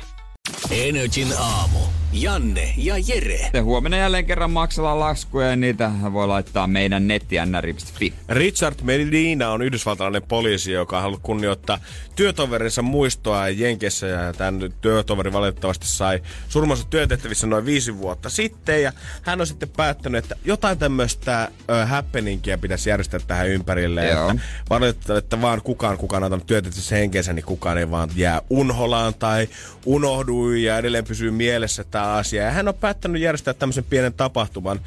Energin aamu. Janne ja Jere. Te huomenna jälleen kerran maksellaan laskuja ja niitä voi laittaa meidän netti.nr.fi. Richard Medina on yhdysvaltalainen poliisi, joka on halunnut kunnioittaa työtoverinsa muistoa Jenkessä. Ja tämän työtoveri valitettavasti sai surmansa työtehtävissä noin viisi vuotta sitten. Ja hän on sitten päättänyt, että jotain tämmöistä ö, happeningia pitäisi järjestää tähän ympärille. Joo. Että valitettavasti, että vaan kukaan, kukaan on antanut työtehtävissä henkensä, niin kukaan ei vaan jää unholaan tai unohdui ja edelleen pysyy mielessä tämä asia. Ja hän on päättänyt järjestää tämmöisen pienen tapahtuman.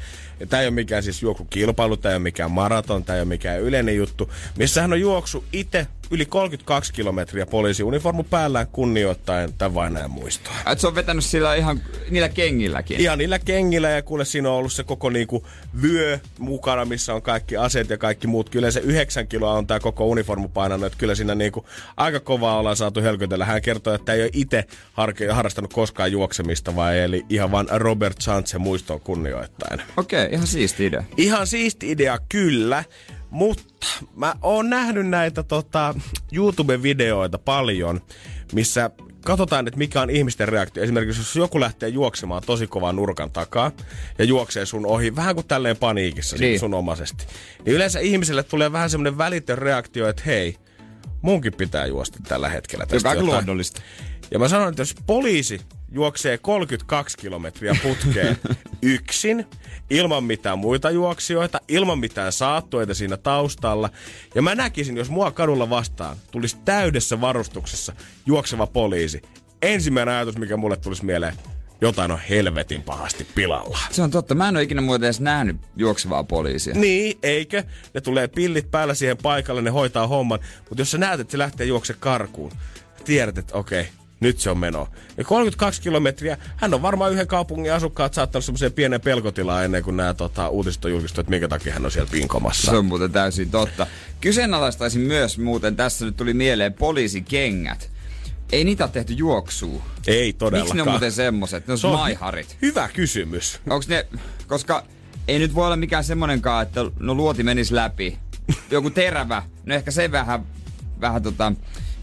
Tämä ei ole mikään siis juoksukilpailu, tämä ei ole mikään maraton, tämä ei ole mikään yleinen juttu, missä hän on juoksu itse yli 32 kilometriä poliisiuniformu päällään kunnioittaen tämän vainajan muistoa. Et se on vetänyt sillä ihan niillä kengilläkin. Ihan niillä kengillä ja kuule siinä on ollut se koko niinku vyö mukana, missä on kaikki aseet ja kaikki muut. Kyllä se yhdeksän kiloa on tämä koko uniformu painanut, että kyllä siinä niinku aika kovaa ollaan saatu helkytellä. Hän kertoo, että ei ole itse har- harrastanut koskaan juoksemista, vai eli ihan vaan Robert Chance muistoon kunnioittaen. Okei, okay, ihan siisti idea. Ihan siisti idea kyllä, mutta mä oon nähnyt näitä tota, YouTube-videoita paljon, missä katsotaan, että mikä on ihmisten reaktio. Esimerkiksi jos joku lähtee juoksemaan tosi kovaa nurkan takaa ja juoksee sun ohi, vähän kuin tälleen paniikissa niin. Sun omaisesti, niin yleensä ihmiselle tulee vähän semmoinen välitön reaktio, että hei, munkin pitää juosta tällä hetkellä tästä Joka on luonnollista. Ja mä sanon, että jos poliisi juoksee 32 kilometriä putkeen yksin, ilman mitään muita juoksijoita, ilman mitään saattueita siinä taustalla. Ja mä näkisin, jos mua kadulla vastaan tulisi täydessä varustuksessa juokseva poliisi. Ensimmäinen ajatus, mikä mulle tulisi mieleen, jotain on helvetin pahasti pilalla. Se on totta. Mä en ole ikinä muuten edes nähnyt juoksevaa poliisia. Niin, eikö? Ne tulee pillit päällä siihen paikalle, ne hoitaa homman. Mutta jos sä näet, että se lähtee juokse karkuun, tiedät, että okei, nyt se on meno. Ja 32 kilometriä, hän on varmaan yhden kaupungin asukkaat saattanut semmoiseen pienen pelkotilaan ennen kuin nämä tota, uutiset on julkistu, että minkä takia hän on siellä pinkomassa. Se on muuten täysin totta. Kyseenalaistaisin myös muuten, tässä nyt tuli mieleen poliisikengät. Ei niitä ole tehty juoksuu. Ei todellakaan. Miksi ne on muuten semmoset? Ne on, Se on maiharit. Hyvä kysymys. Onks ne, koska ei nyt voi olla mikään semmonenkaan, että no luoti menisi läpi. joku terävä, no ehkä se vähän, vähän tota,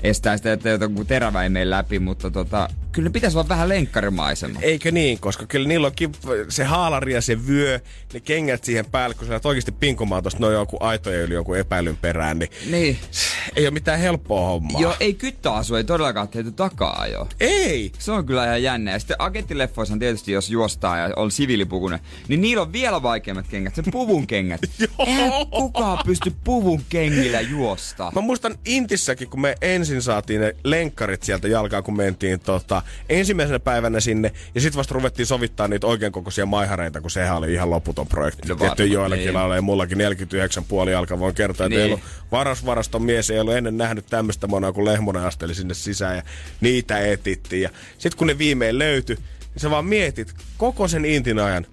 estää sitä, että joku terävä ei mene läpi, mutta tota, kyllä ne pitäisi olla vähän lenkkarimaisema. Eikö niin, koska kyllä niillä onkin se haalari ja se vyö, ne kengät siihen päälle, kun sä oot oikeasti pinkumaan tosta noin joku aitoja yli joku epäilyn perään, niin Niin. ei ole mitään helppoa hommaa. Joo, ei kyttäasu, ei todellakaan tehty takaa jo. Ei! Se on kyllä ihan jännä. Ja sitten agenttileffoissa tietysti, jos juostaa ja on siviilipukunen, niin niillä on vielä vaikeammat kengät, se puvun kengät. Eihän kukaan pysty puvun kengillä juosta. Mä muistan Intissäkin, kun me ensin saatiin ne lenkkarit sieltä jalkaa, kun mentiin tota, ensimmäisenä päivänä sinne, ja sitten vasta ruvettiin sovittaa niitä oikein kokoisia maihareita, kun sehän oli ihan loputon projekti. No Tietty joillakin niin. niin. ja mullakin 49,5 jalka, voin kertoa, että Niin. ei ollut varasvaraston mies, ei ollut ennen nähnyt tämmöistä monaa, kun Lehmonen asteli sinne sisään, ja niitä etittiin. Ja sitten kun ne viimein löytyi, niin sä vaan mietit koko sen Intin ajan,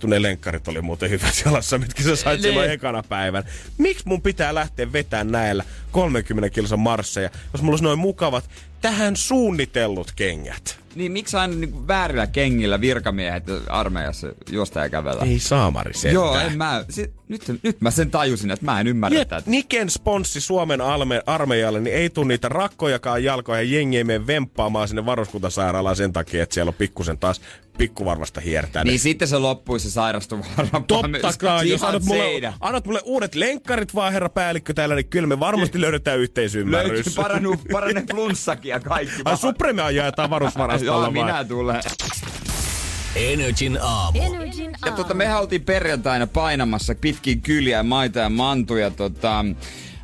vittu ne lenkkarit oli muuten hyvät jalassa, mitkä sä sait silloin ekana päivän. Miksi mun pitää lähteä vetämään näillä 30 kilsan marsseja, jos mulla olisi noin mukavat, tähän suunnitellut kengät? Niin miksi aina niin väärillä kengillä virkamiehet armeijassa juosta ja kävellä? Ei saamari sentään. Joo, en mä. Si- nyt, nyt mä sen tajusin, että mä en ymmärrä Jep, tätä. Niken sponssi Suomen alme, armeijalle, niin ei tule niitä rakkojakaan jalkoja ja jengi ei mene vemppaamaan sinne varuskuntasairaalaan sen takia, että siellä on pikkusen taas pikkuvarvasta hiertää. Niin sitten se loppuisi se sairastuva Totta kai, jos annat mulle, annat mulle uudet lenkkarit vaan, herra päällikkö täällä, niin kyllä me varmasti löydetään yhteisymmärrys. Löytyy parannu, parane flunssakin ja kaikki. Ai Supremea jaetaan varusvarastolla Joo, minä tulen. Energin aamu. Energin Ja tota, mehän oltiin perjantaina painamassa pitkin kyliä, maita ja mantuja. Tota,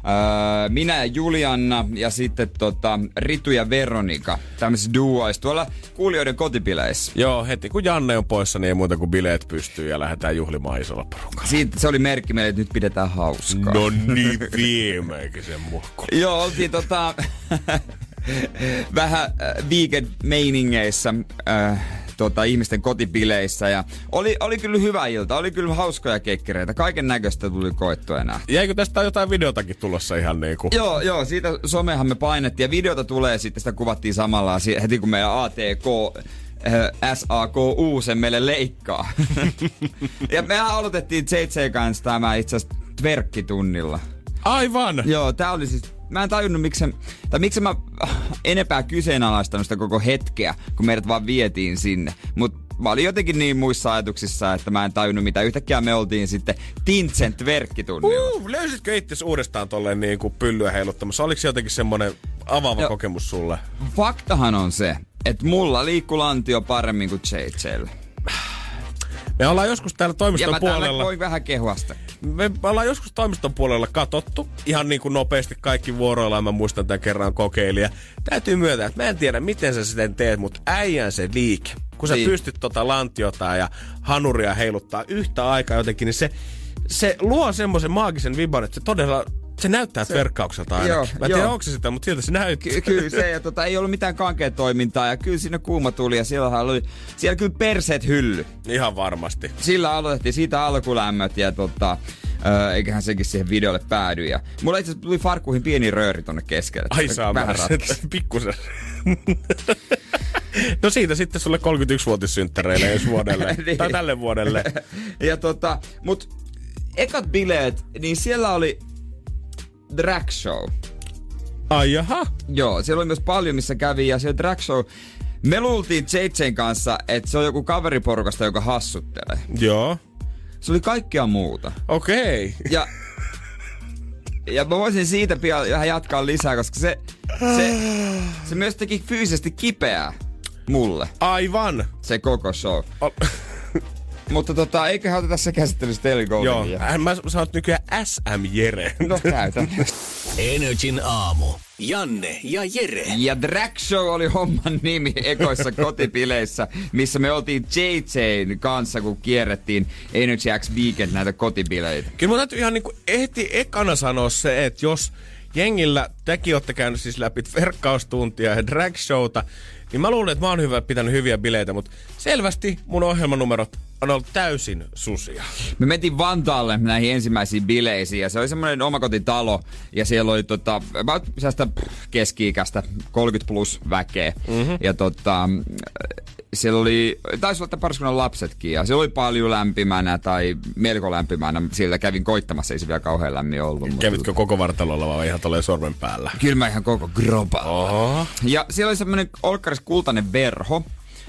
Öö, minä ja Julianna ja sitten tota, Ritu ja Veronika, tämmöisissä duoissa tuolla kuulijoiden kotipileissä. Joo, heti kun Janne on poissa, niin ei muuta kuin bileet pystyy ja lähdetään juhlimaan isolla porukalla. Siitä, se oli merkki meille, että nyt pidetään hauskaa. No niin, viimeinkin sen muokku. Joo, oltiin tota, vähän äh, weekend-meiningeissä äh, tota, ihmisten kotipileissä ja oli, oli kyllä hyvä ilta, oli kyllä hauskoja kekkereitä, kaiken näköistä tuli koettua enää. Jäikö tästä jotain videotakin tulossa ihan niinku? Joo, joo, siitä somehan me painettiin ja videota tulee sitten, sitä kuvattiin samalla heti kun meidän ATK SAKU sen meille leikkaa. ja mehän aloitettiin JJ kanssa tämä itse asiassa tverkkitunnilla. Aivan! Joo, tää oli siis... Mä en tajunnut, miksi, tai miksi mä enempää kyseenalaistanut sitä koko hetkeä, kun meidät vaan vietiin sinne. Mut mä olin jotenkin niin muissa ajatuksissa, että mä en tajunnut mitä. Yhtäkkiä me oltiin sitten Tintsen tverkkitunnilla. Uh, löysitkö itse uudestaan tolleen niin kuin pyllyä heiluttamassa? Oliko se jotenkin semmonen avaava Joo. kokemus sulle? Faktahan on se, että mulla liikkuu lantio paremmin kuin JJllä. Me ollaan joskus täällä Ja toimiston mä täällä puolella... voin vähän kehua sitä. Me ollaan joskus toimiston puolella katottu ihan niin kuin nopeasti kaikki vuoroillaan. Mä muistan tämän kerran kokeilin. Ja täytyy myöntää, että mä en tiedä miten sä sitten teet, mutta äijän se liike. Kun sä Niin. pystyt tota lantiota ja hanuria heiluttaa yhtä aikaa jotenkin, niin se, se luo semmoisen maagisen viban, että se todella se näyttää se, verkkaukselta ainakin. Joo, Mä en tiedä, onko se sitä, mutta siltä se näyttää. Ky- kyllä se, ja tota, ei ollut mitään kankea toimintaa, ja kyllä siinä kuuma tuli, ja siellä oli, siellä kyllä perseet hylly. Ihan varmasti. sillä aloitettiin siitä alkulämmöt ja tota, öö, eiköhän sekin siihen videolle päädy. Ja mulla itse asiassa tuli farkkuihin pieni rööri tonne keskelle. Ai saa pikkusen. no siitä sitten sulle 31-vuotissynttäreille ensi vuodelle. Niin. Tai tälle vuodelle. ja tota, mut ekat bileet, niin siellä oli drag show. Ai jaha. Joo, siellä oli myös paljon, missä kävi, ja siellä drag show, me luultiin JJn kanssa, että se on joku kaveriporukasta, joka hassuttelee. Joo. Se oli kaikkea muuta. Okei. Okay. Ja, ja mä voisin siitä pian vähän jatkaa lisää, koska se, se, se myös teki fyysisesti kipeää mulle, Aivan. se koko show. O- Mutta tota, eiköhän oteta se käsittelyssä Telly Joo. Goldenin. Äh, Mä sä oot nykyään SM Jere. No käytän. Energin aamu. Janne ja Jere. Ja Drag Show oli homman nimi ekoissa kotipileissä, missä me oltiin JJn kanssa, kun kierrettiin Energy X Weekend näitä kotibileitä. Kyllä mun täytyy ihan niinku heti ekana sanoa se, että jos jengillä, tekin olette käynyt siis läpi verkkaustuntia ja drag showta, niin mä luulen, että mä oon hyvä, pitänyt hyviä bileitä, mutta selvästi mun ohjelmanumerot on ollut täysin susia. Me mentiin Vantaalle näihin ensimmäisiin bileisiin ja se oli semmoinen omakotitalo ja siellä oli tota, about keski-ikäistä 30 plus väkeä. Mm-hmm. Ja tota, siellä oli, taisi olla pariskunnan lapsetkin ja se oli paljon lämpimänä tai melko lämpimänä. Sieltä kävin koittamassa, ei se vielä kauhean lämmin ollut. mutta- Kävitkö koko vartalolla vai ihan tolleen sormen päällä? Kyllä mä ihan koko groba. Oho. Ja siellä oli semmonen olkkaris kultainen verho.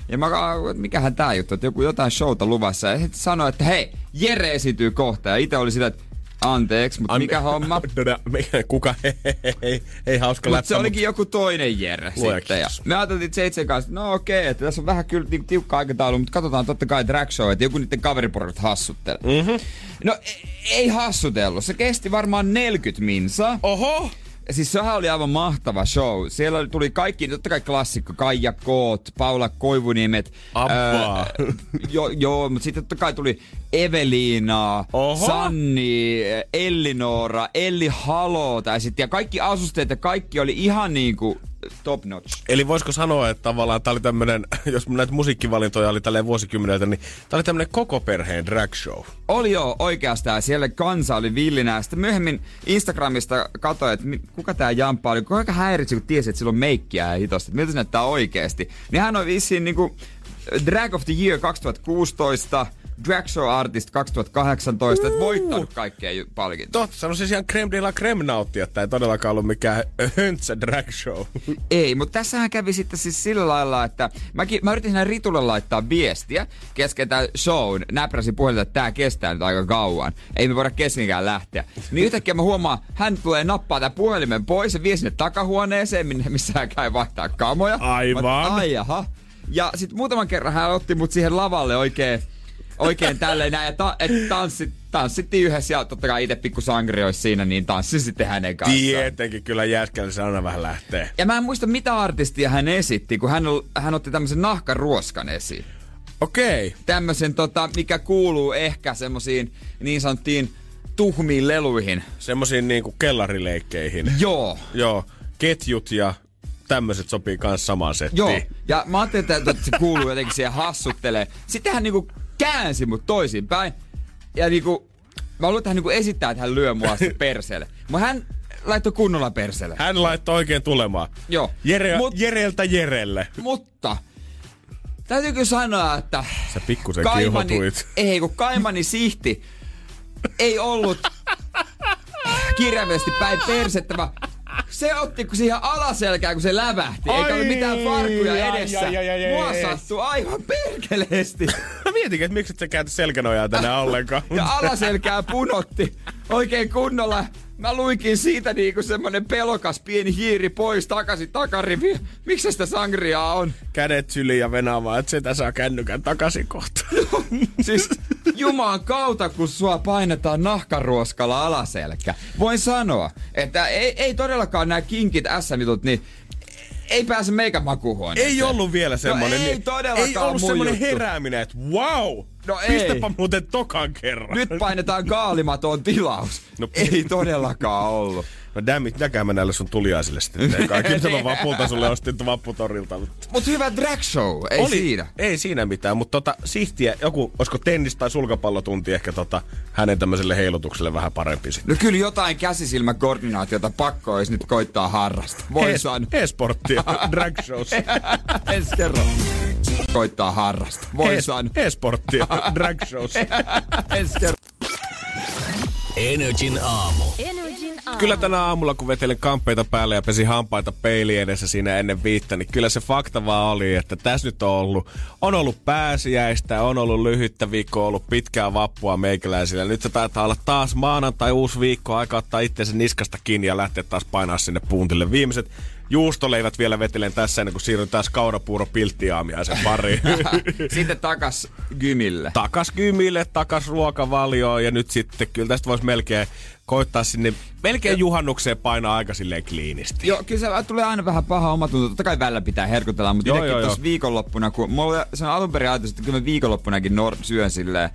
Ja mä mikähän tää juttu, että joku jotain showta luvassa. Ja sitten sanoi, että hei, Jere esiintyy kohta. Ja itse oli sitä, että anteeksi, mutta An- mikä homma? No, no, Kuka? Hei, hei hauska Mutta läppä, se olikin joku toinen Jere Luoja sitten. Ja me ajateltiin Seitsen kanssa, no okei, että tässä on vähän kyllä niinku tiukka aikataulu, mutta katsotaan totta kai drag show, että joku niiden kaveriporukat hassuttelee. Mm-hmm. No ei, ei hassutellut, se kesti varmaan 40 minsaa. Oho! Siis sehän oli aivan mahtava show. Siellä tuli kaikki, totta kai klassikko, Kaija Koot, Paula Koivuniemet. Apua. Öö, jo, joo, mutta sitten totta kai tuli Eveliina, Oho. Sanni, Ellinora, Elli Halo, tai sitten, ja kaikki asusteet ja kaikki oli ihan niinku top notch. Eli voisiko sanoa, että tavallaan tää oli tämmönen, jos näitä musiikkivalintoja oli tälleen vuosikymmeneltä, niin tää oli tämmönen koko perheen drag show. Oli joo, oikeastaan. Siellä kansa oli villinä. Sitten myöhemmin Instagramista katsoin, että kuka tää Jamppa oli. Kuinka häiritsi, kun tiesi, että sillä on meikkiä ja hitosti. Miltä se näyttää oikeesti. Niin hän on vissiin niinku Drag of the Year 2016, Drag Show Artist 2018, että voittanut kaikkea palkintoja. Totta, sanoisin ihan creme de la creme nauttia, että ei todellakaan ollut mikään höntsä drag show. Ei, mutta tässähän kävi sitten siis sillä lailla, että mäkin, mä yritin siinä Ritulle laittaa viestiä kesken tämän shown. Näpräsin puhelinta, että tää kestää nyt aika kauan. Ei me voida keskenkään lähteä. Niin yhtäkkiä mä huomaan, hän tulee nappaa tämän puhelimen pois ja vie sinne takahuoneeseen, minne missä hän käy vaihtaa kamoja. Aivan. Mä Ai jaha. Ja sitten muutaman kerran hän otti mut siihen lavalle oikein, oikein tälleen näin. Ja ta- et tanssit, tanssittiin yhdessä ja totta kai itse pikku olisi siinä, niin tanssin sitten hänen kanssaan. Tietenkin kyllä jäskällä se aina vähän lähtee. Ja mä en muista mitä artistia hän esitti, kun hän, hän otti tämmöisen nahkaruoskan esiin. Okei. Tämmöisen, tota, mikä kuuluu ehkä semmosiin niin sanottiin tuhmiin leluihin. Semmoisiin niinku kellarileikkeihin. Joo. Joo. Ketjut ja tämmöiset sopii kans samaan settiin. Joo. Ja mä ajattelin, että, se kuuluu jotenkin siihen hassuttelee. Sitten hän niinku käänsi mut toisinpäin. Ja niinku, mä luulen, että hän niinku esittää, että hän lyö mua perseelle. Mutta hän laittoi kunnolla perseelle. Hän laittoi oikein tulemaan. Joo. Jere, Mut- Jereltä Jerelle. Mutta täytyykö sanoa, että Sä pikkusen Kaimani, kiihotuit. ei kun Kaimani Sihti ei ollut kirjaimellisesti päin persettä, vaan se otti kun siihen alaselkään, kun se lävähti. Eikä ollut mitään farkkuja Ai, ai, edessä. ai, ai, ai, Mua ai. sattui aivan perkeleesti. Mä mietinkin, että miksi et sä kääntä selkänojaa tänään ollenkaan. Ja alaselkää punotti oikein kunnolla. Mä luikin siitä niinku semmonen pelokas pieni hiiri pois takaisin takarivi. Miksi sitä sangriaa on? Kädet syliin ja venaamaan, että sitä saa kännykän takaisin kohta. Siis Jumalan kautta, kun sua painetaan nahkaruoskalla alaselkä. Voin sanoa, että ei, ei todellakaan nämä kinkit S-mitut, niin ei pääse meikän makuuhuoneeseen. Ei ollut vielä semmonen. No ei niin- todellakaan Ei ollut juttu. herääminen, että wow! No ei. Pistäpä muuten tokan kerran. Nyt painetaan kaalimaton tilaus. No- ei todellakaan ollut. No dammit, mitäkään mä näille sun tuliaisille sitten. Kaikki mitä mä vapulta sulle ostin vapputorilta. Mutta Mut hyvä drag show, ei oli, siinä. Ei siinä mitään, mutta tota, sihtiä, joku, olisiko tennis- tai sulkapallotunti ehkä tota, hänen tämmöiselle heilutukselle vähän parempi sitten. No kyllä jotain käsisilmäkoordinaatiota pakko olisi nyt koittaa harrasta. Voi E- sanoa. E-sporttia, drag shows. Ensi kerran. Koittaa harrasta. Voi E- sanoa. E-sporttia, drag shows. Ensi kerran. Energin aamu. Kyllä tänä aamulla, kun vetelin kamppeita päälle ja pesi hampaita peili edessä siinä ennen viittä, niin kyllä se fakta vaan oli, että tässä nyt on ollut, on ollut pääsiäistä, on ollut lyhyttä viikkoa, ollut pitkää vappua meikäläisillä. Nyt se taitaa olla taas maanantai uusi viikko, aika ottaa itseensä niskasta kiinni ja lähteä taas painaa sinne puuntille. Viimeiset juustoleivät vielä vetelen tässä ennen kuin siirryn taas kaurapuuro pilttiaamiaisen pariin. Sitten takas gymille. takas kymille, takas ruokavalioon ja nyt sitten kyllä tästä voisi melkein koittaa sinne, melkein juhannukseen painaa aika silleen kliinisti. Joo, kyllä se tulee aina vähän paha omatunto. Totta kai välillä pitää herkutella, mutta Joo, itsekin joo, tuossa viikonloppuna, kun mulla se on alun perin ajatus, että kyllä mä viikonloppunakin nor- syön silleen,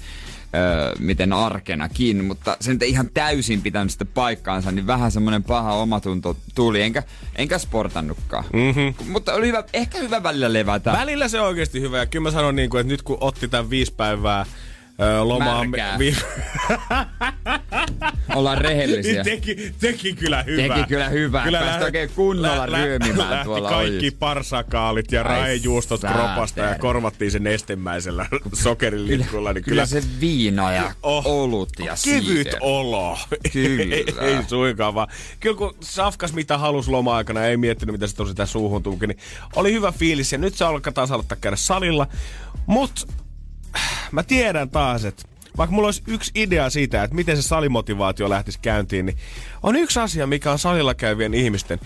öö, miten arkenakin, mutta se nyt ei ihan täysin pitänyt sitten paikkaansa, niin vähän semmoinen paha omatunto tuli, enkä, enkä sportannutkaan. Mm-hmm. Mutta oli hyvä, ehkä hyvä välillä levätä. Välillä se on oikeasti hyvä ja kyllä mä sanon niin kuin, että nyt kun otti tämän viisi päivää ö, lomaa... Märkää. Vi- Ollaan rehellisiä. Teki, teki kyllä hyvää. Teki kyllä hyvää. Pääsi oikein kunnolla ryömimään lähti tuolla kaikki ojissa. parsakaalit ja raejuustot kropasta ja korvattiin sen nestemäisellä sokerilikulla. Niin Kyllä se viina ja Oh. olut ja Kevyt siider. olo. Kyllä. ei, ei suinkaan vaan. Kyllä kun safkas mitä halus loma-aikana, ei miettinyt mitä se tosi sitä suuhun tunki, niin oli hyvä fiilis ja nyt se alkaa taas aloittaa käydä salilla. Mut mä tiedän taas, että vaikka mulla olisi yksi idea siitä, että miten se salimotivaatio lähtisi käyntiin, niin on yksi asia, mikä on salilla käyvien ihmisten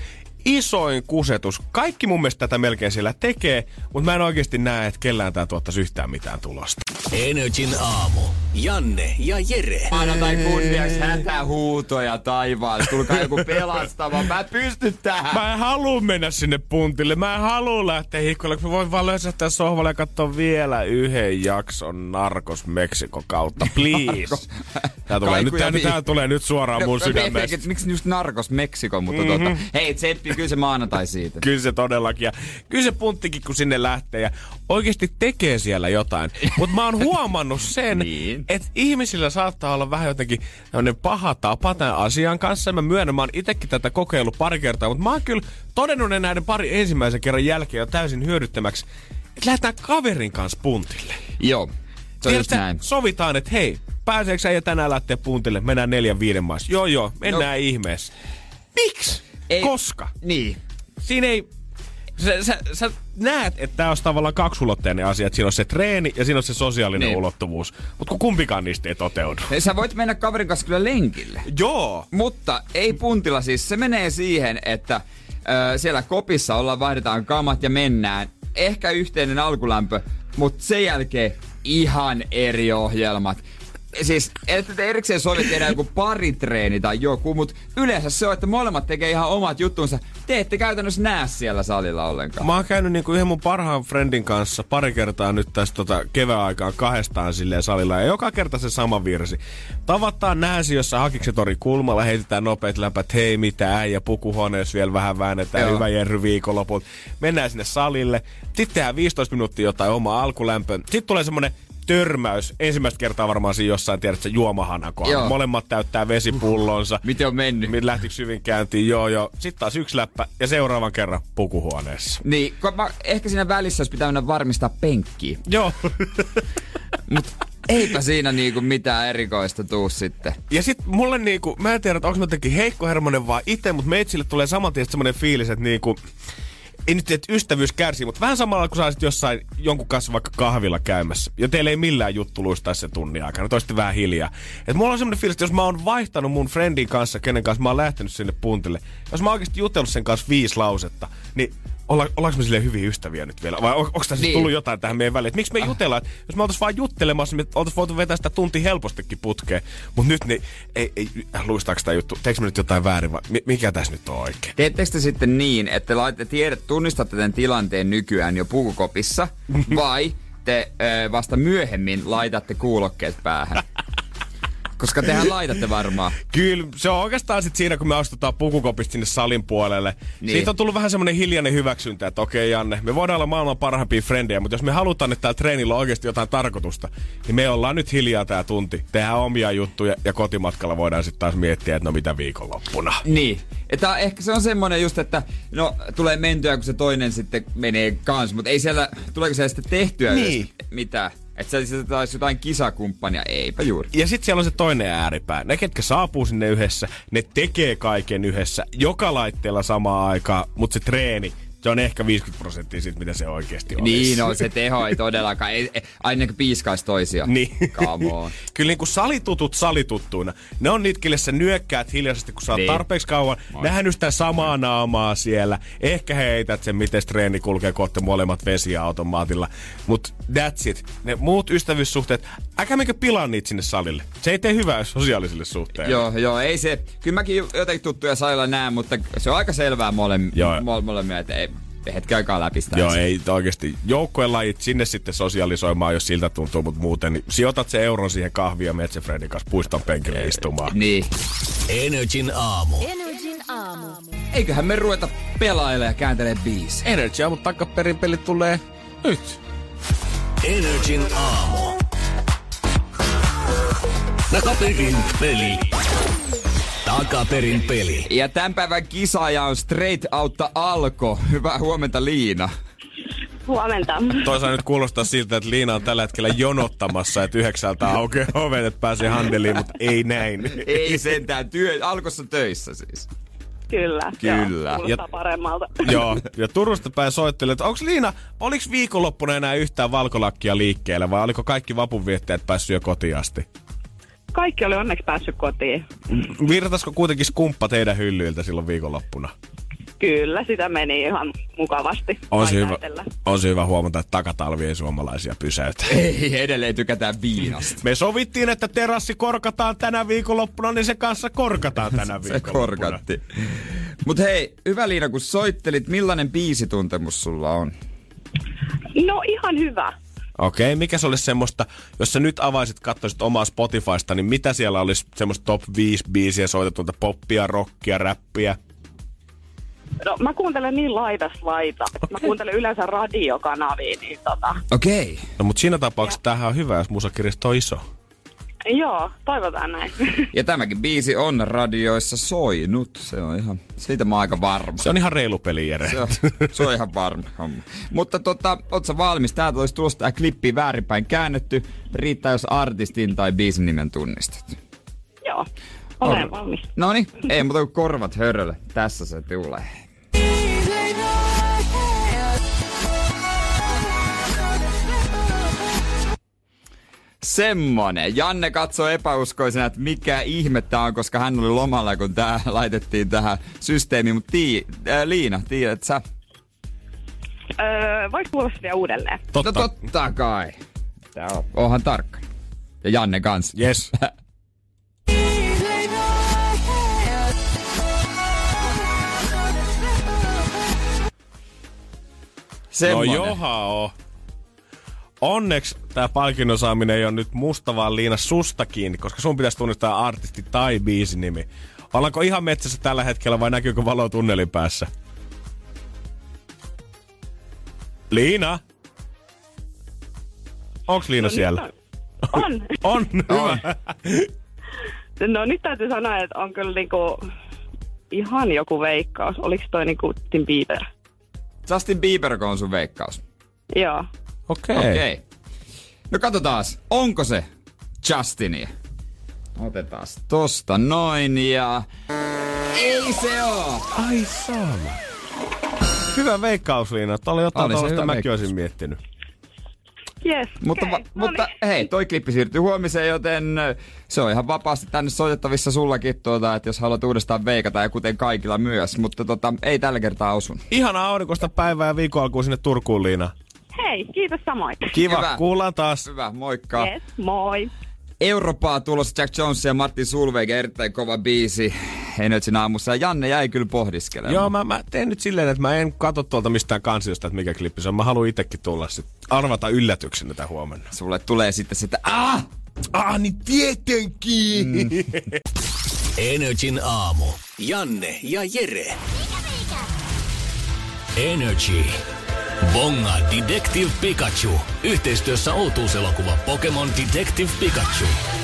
isoin kusetus. Kaikki mun mielestä tätä melkein siellä tekee, mutta mä en oikeasti näe, että kellään tää tuottaisi yhtään mitään tulosta. Energin aamu. Janne ja Jere. Maanantai kunniaksi hätähuutoja taivaalle. Tulkaa joku pelastava. Mä en pysty tähän. Mä en halua mennä sinne puntille. Mä en halua lähteä hikkoille. Mä voin vaan löysähtää sohvalle ja katsoa vielä yhden jakson Narcos Meksiko kautta. Please. Tää tulee, nyt, tää, tää tulee nyt suoraan mun No, sydämestä. miksi just Narcos Meksiko, mutta mm-hmm. tota, hei Tseppi, kyllä se maanantai siitä. Kyllä se todellakin. Ja kyllä se punttikin, kun sinne lähtee ja oikeasti tekee siellä jotain. Mutta mä oon huomannut sen, Niin. että ihmisillä saattaa olla vähän jotenkin paha tapa tämän asian kanssa. Mä myönnän, mä oon itekin tätä kokeillut pari kertaa, mutta mä oon kyllä todennut ne näiden pari ensimmäisen kerran jälkeen jo täysin hyödyttömäksi. Että lähdetään kaverin kanssa puntille. Joo, se on just näin. Sovitaan, että hei, pääseekö sä tänään lähteä puntille? Mennään neljän viiden maissa. Joo joo, mennään no. ihmeessä. Miksi? Ei- Koska? Niin. siinä ei... Sä, sä, sä näet, että tämä on tavallaan kaksulotteinen asia, että siinä on se treeni ja siinä on se sosiaalinen Niin. ulottuvuus. Mutta kun kumpikaan niistä ei toteudu. Sä voit mennä kaverin kanssa kyllä lenkille. Joo. Mutta ei puntilla siis. Se menee siihen, että ö, siellä kopissa ollaan, vaihdetaan kamat ja mennään. Ehkä yhteinen alkulämpö, mutta sen jälkeen ihan eri ohjelmat. Siis, että te erikseen sovi tehdä joku paritreeni tai joku, mutta yleensä se on, että molemmat tekee ihan omat juttunsa. Te ette käytännössä näe siellä salilla ollenkaan. Mä oon käynyt niinku yhden mun parhaan friendin kanssa pari kertaa nyt tässä tota kevään aikaan kahdestaan silleen salilla. Ja joka kerta se sama virsi. Tavataan nääsi jossain Hakiksetori kulmalla, heitetään nopeat läpät, hei mitä äijä, pukuhuoneessa vielä vähän väännetään, Joo. hyvä Jerry viikonloput. Mennään sinne salille, sitten tehdään 15 minuuttia jotain omaa alkulämpöä. Sitten tulee semmonen törmäys. Ensimmäistä kertaa varmaan siinä jossain, tiedätkö, kohdalla. Joo. Molemmat täyttää vesipullonsa. Miten on mennyt? Mit lähtikö hyvin käyntiin? Joo, joo. Sitten taas yksi läppä ja seuraavan kerran pukuhuoneessa. Niin, kun mä, ehkä siinä välissä olisi pitänyt varmistaa penkkiä. Joo. Eipä siinä niinku mitään erikoista tuu sitten. Ja sit mulle niinku, mä en tiedä, että onko mä jotenkin heikkohermonen vaan itse, mutta meitsille tulee saman tien semmonen fiilis, että niinku, ei nyt että ystävyys kärsii, mutta vähän samalla kun sä olisit jossain jonkun kanssa vaikka kahvilla käymässä. Ja teillä ei millään juttu luistaisi se tunnin aikana, toisitte vähän hiljaa. Et mulla on semmonen fiilis, että jos mä oon vaihtanut mun friendin kanssa, kenen kanssa mä oon lähtenyt sinne puntille, jos mä oon oikeasti jutellut sen kanssa viisi lausetta, niin olla, ollaanko me silleen hyviä ystäviä nyt vielä? Vai on, onko tässä niin. Tullut jotain tähän meidän väliin? Et miksi me jutellaan? Et jos me oltais vaan juttelemassa, niin me oltais voitu vetää sitä tunti helpostikin putkeen. Mutta nyt niin, ei, ei, luistaako tämä juttu? Teekö me nyt jotain väärin vai mi- mikä tässä nyt on oikein? Teettekö te sitten niin, että te laitte, tiedät, tunnistatte tämän tilanteen nykyään jo pukukopissa, vai te ö, vasta myöhemmin laitatte kuulokkeet päähän? Koska tehän laitatte varmaan. Kyllä, se on oikeastaan sit siinä, kun me astutaan pukukopista sinne salin puolelle. Niin. Siitä on tullut vähän semmoinen hiljainen hyväksyntä, että okei Janne, me voidaan olla maailman parhaimpia frendejä, mutta jos me halutaan, että täällä treenillä on oikeasti jotain tarkoitusta, niin me ollaan nyt hiljaa tää tunti, tehdään omia juttuja ja kotimatkalla voidaan sitten taas miettiä, että no mitä viikonloppuna. Niin. Että ehkä se on semmonen just, että no tulee mentyä, kun se toinen sitten menee kans, mutta ei siellä, tuleeko siellä sitten tehtyä Niin. mitään? Että se taisi jotain kisakumppania, eipä juuri. Ja sitten siellä on se toinen ääripää. Ne, ketkä saapuu sinne yhdessä, ne tekee kaiken yhdessä, joka laitteella samaan aikaan, mutta se treeni, se on ehkä 50 prosenttia siitä, mitä se oikeasti on. Niin, no se teho ei todellakaan, ei, ei, aina piiskaisi toisia. Niin. Come on. Kyllä niin kuin salitutut salituttuina. Ne on niitä, kelle sä nyökkäät hiljaisesti, kun sä oot Niin. tarpeeksi kauan nähnyt sitä samaa naamaa siellä. Ehkä heität sen, miten treeni kulkee kohta molemmat vesiautomaatilla. Mut that's it. Ne muut ystävyyssuhteet, älkää menkö pilaa niitä sinne salille. Se ei tee hyvää sosiaalisille suhteille. Joo, joo, ei se. Kyllä mäkin jotenkin tuttuja sailla näen, mutta se on aika selvää mole, mole, molemmille, että ei hetken aikaa läpistää. Joo, se. ei oikeasti. Joukkueen lajit sinne sitten sosialisoimaan, jos siltä tuntuu, mutta muuten niin sijoitat se euron siihen kahvia Metsä Fredin kanssa puiston penkille istumaan. Niin. Energin aamu. Energin aamu. Eiköhän me ruveta pelailemaan ja kääntelee biisi. Energy, mutta takaperin peli tulee nyt. Energin aamu. Takaperin peli. Takaperin peli. Ja tämän päivän kisaaja on Straight Outta Alko. Hyvää huomenta Liina. Huomenta. Toisaalta nyt kuulostaa siltä, että Liina on tällä hetkellä jonottamassa, että yhdeksältä aukeaa ovet, että pääsee handeliin, mutta ei näin. Ei sentään työ, Alkossa töissä siis. Kyllä. Kyllä. Joo, Ja- paremmalta. Joo, ja Turusta päin soittelee, että onko Liina, oliko viikonloppuna enää yhtään valkolakkia liikkeellä vai oliko kaikki vapunviettäjät päässyt jo kotiin asti? Kaikki oli onneksi päässyt kotiin. Virtasko kuitenkin skumppa teidän hyllyiltä silloin viikonloppuna? Kyllä, sitä meni ihan mukavasti. On se, hyvä, on se hyvä huomata, että takatalvi ei suomalaisia pysäytä. Ei, edelleen tykätään viinasta. Me sovittiin, että terassi korkataan tänä viikonloppuna, niin se kanssa korkataan tänä Se viikonloppuna. korkatti. Mut hei, hyvä Liina, kun soittelit, millainen biisituntemus sulla on? No ihan hyvä. Okei, okay, mikä se olisi semmoista, jos sä nyt avaisit, katsoisit omaa Spotifysta, niin mitä siellä olisi semmoista top 5 biisiä soitetulta poppia, rockia, räppiä? No mä kuuntelen niin laitas laita. Mä kuuntelen yleensä radiokanavia, niin tota... Okei. Okay. No mutta siinä tapauksessa tämähän on hyvä, jos musakirjasto on iso. Joo, toivotaan näin. Ja tämäkin biisi on radioissa soinut. Se on ihan, siitä mä oon aika varma. Se on ihan reilu peli, Jere. Se on, se on ihan varma homma. Mutta tota, oot sä valmis? Täältä olisi tulossa tää klippi väärinpäin käännetty. Riittää, jos artistin tai biisin nimen tunnistat. Joo, olen valmis. Noni, ei muuta kuin korvat hörölle. Tässä se tulee. Semmonen. Janne katsoo epäuskoisena, että mikä ihme tää on, koska hän oli lomalla, kun tää laitettiin tähän systeemiin. Mutta tii, äh, Liina, tiedät sä? Öö, voiko kuulla vielä uudelleen? Totta. No totta kai. Tää on, onhan tarkka. Ja Janne kans. Yes. No Semmonen. joha on. Onneksi tämä palkinnon saaminen ei ole nyt musta vaan Liina susta kiinni, koska sun pitäisi tunnistaa artisti tai biisin nimi. Ollaanko ihan metsässä tällä hetkellä vai näkyykö valo tunnelin päässä? Liina? Onks Liina siellä? On. On, hyvä. No nyt täytyy sanoa, että on kyllä niinku ihan joku veikkaus. Oliko toi niinku Tim Bieber? Justin Bieber on sun veikkaus. Joo. Okei. Okei. Okay. No katsotaan, onko se Justini? Otetaan tosta noin ja... Ei se oo! Ai sama. Hyvä veikkaus, Liina. Jotain Oli tuollaista hyvä mäkin olisin miettinyt. Yes. Mutta, okay. va- mutta hei, toi klippi siirtyy huomiseen, joten ö, se on ihan vapaasti tänne soitettavissa sullakin, tuota, että jos haluat uudestaan veikata ja kuten kaikilla myös. Mutta tota, ei tällä kertaa osun. Ihana aurinkoista päivää ja viikon alkuun sinne Turkuun, Liina. Hei, kiitos samoin. Kiva, Hyvä. kuullaan taas. Hyvä, moikka. Yes, moi. Europaa tulossa Jack Jones ja Martin Sulveig, erittäin kova biisi Energin aamussa. Ja Janne jäi kyllä pohdiskelemaan. Joo, mä, mä teen nyt silleen, että mä en katso tuolta mistään kansiosta, että mikä klippi se on. Mä haluan itsekin tulla sit arvata yllätyksenä tätä huomenna. Sulle tulee sitten sitä, ah! Ah, niin tietenkin! Mm. Energin aamu. Janne ja Jere. Energy. Bonga Detective Pikachu. Yhteistyössä Outuuselokuva Pokemon Detective Pikachu.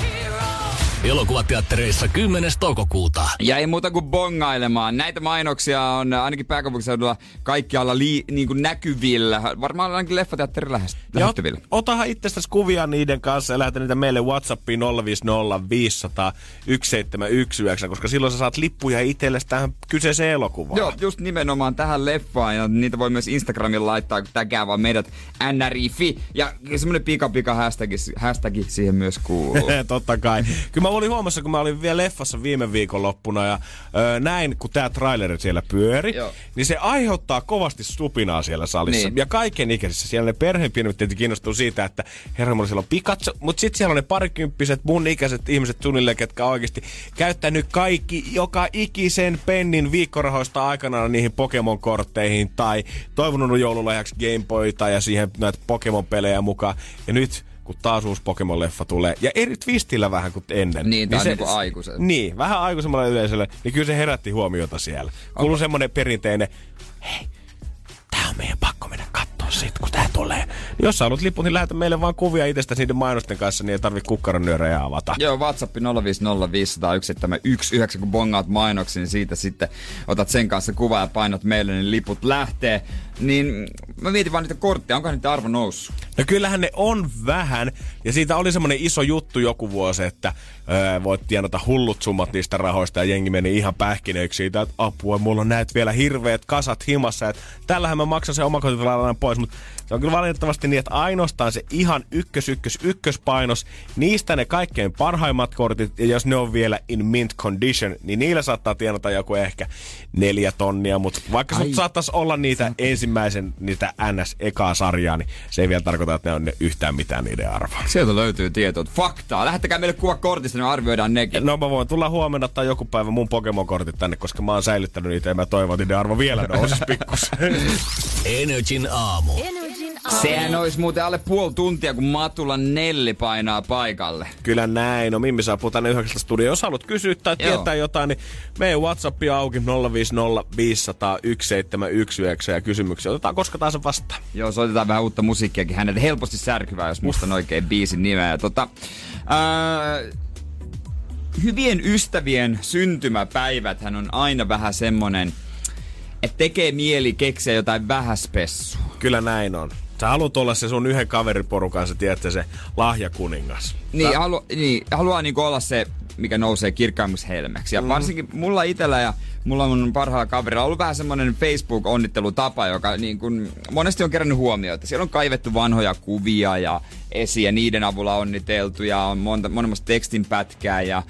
Elokuvateattereissa 10. toukokuuta. Ja ei muuta kuin bongailemaan. Näitä mainoksia on ainakin pääkaupunkiseudulla kaikkialla li, niin kuin näkyvillä. Varmaan ainakin leffateatterin lähest- Ja lähestyvillä. otahan itsestäsi kuvia niiden kanssa ja lähetä niitä meille Whatsappiin 050 500 1719, koska silloin sä saat lippuja itsellesi tähän kyseiseen elokuvaan. Joo, just nimenomaan tähän leffaan ja niitä voi myös Instagramin laittaa, kun tägää vaan meidät NRIFI. Ja semmonen pika pika hashtag, hashtag siihen myös kuuluu. Totta kai. Kyllä mä olin huomassa, kun mä olin vielä leffassa viime viikonloppuna ja ö, näin, kun tää traileri siellä pyöri, Joo. niin se aiheuttaa kovasti stupinaa siellä salissa. Niin. Ja kaiken ikäisissä. Siellä ne perheenpienet tietenkin kiinnostuu siitä, että herra, mulla siellä on Pikachu, mutta sitten siellä on ne parikymppiset mun ikäiset ihmiset suunnilleen, ketkä oikeasti käyttänyt kaikki, joka ikisen pennin viikkorahoista aikanaan niihin Pokemon-kortteihin tai toivonut joululahjaksi Gameboyta ja siihen näitä Pokemon-pelejä mukaan. Ja nyt kun taas uusi Pokemon-leffa tulee. Ja eri twistillä vähän kuin ennen. Niin, on niinku aikuisen. Niin, vähän aikuisemmalle yleisölle. Niin kyllä se herätti huomiota siellä. Kuuluu semmonen perinteinen, hei, tää on meidän pakko mennä kattoo sit, kun tää tulee. Jos sä haluat liput, niin lähetä meille vaan kuvia itsestä niiden mainosten kanssa, niin ei tarvi kukkaron nyörejä avata. Joo, WhatsApp 050501719, kun bongaat mainoksi, niin siitä sitten otat sen kanssa kuva ja painat meille, niin liput lähtee. Niin mä mietin vaan niitä kortteja, onko niitä arvo noussut? No kyllähän ne on vähän, ja siitä oli semmonen iso juttu joku vuosi, että öö, voit tienata hullut summat niistä rahoista, ja jengi meni ihan pähkinöiksi siitä, että apua, mulla on näet vielä hirveät kasat himassa, että tällähän mä maksan sen omakotitalon pois, mutta se on kyllä valitettavasti niin, että ainoastaan se ihan ykkös, ykkös, ykköspainos, niistä ne kaikkein parhaimmat kortit, ja jos ne on vielä in mint condition, niin niillä saattaa tienata joku ehkä neljä tonnia, mutta vaikka sut saattaisi olla niitä ensimmäisen, niitä NS-ekaa sarjaa, niin se ei vielä tarkoita, että ne on ne yhtään mitään niiden arvoa. Sieltä löytyy tietoa. Faktaa. Lähettäkää meille kuva kortista, niin arvioidaan nekin. No mä voin tulla huomenna tai joku päivä mun Pokemon-kortit tänne, koska mä oon säilyttänyt niitä ja mä toivon, että niiden arvo vielä nousisi pikkusen. Energin aamu. Sehän olisi muuten alle puoli tuntia, kun Matula Nelli painaa paikalle. Kyllä näin. No Mimmi saapuu tänne yhdeksästä studioon. Jos haluat kysyä tai Joo. tietää jotain, niin meidän WhatsApp auki 050 500 1719 ja kysymyksiä otetaan koska taas vastaan. Joo, soitetaan vähän uutta musiikkiakin hänelle. Helposti särkyvää, jos muistan oikein biisin nimeä. Tota, ää, hyvien ystävien syntymäpäiväthän on aina vähän semmonen, että tekee mieli keksiä jotain vähäspessua. Kyllä näin on. Sä haluat olla se sun yhden kaveriporukan, sä tiedät se lahjakuningas. Niin, halu, niin haluaa niinku olla se, mikä nousee kirkkaimmaksi helmeksi. Ja mm. varsinkin mulla itellä ja mulla on mun parhaalla kaverilla ollut vähän semmonen Facebook-onnittelutapa, joka niin kun monesti on kerännyt huomiota. Siellä on kaivettu vanhoja kuvia ja esiä, niiden avulla onniteltu ja on monta, monenmoista tekstinpätkää ja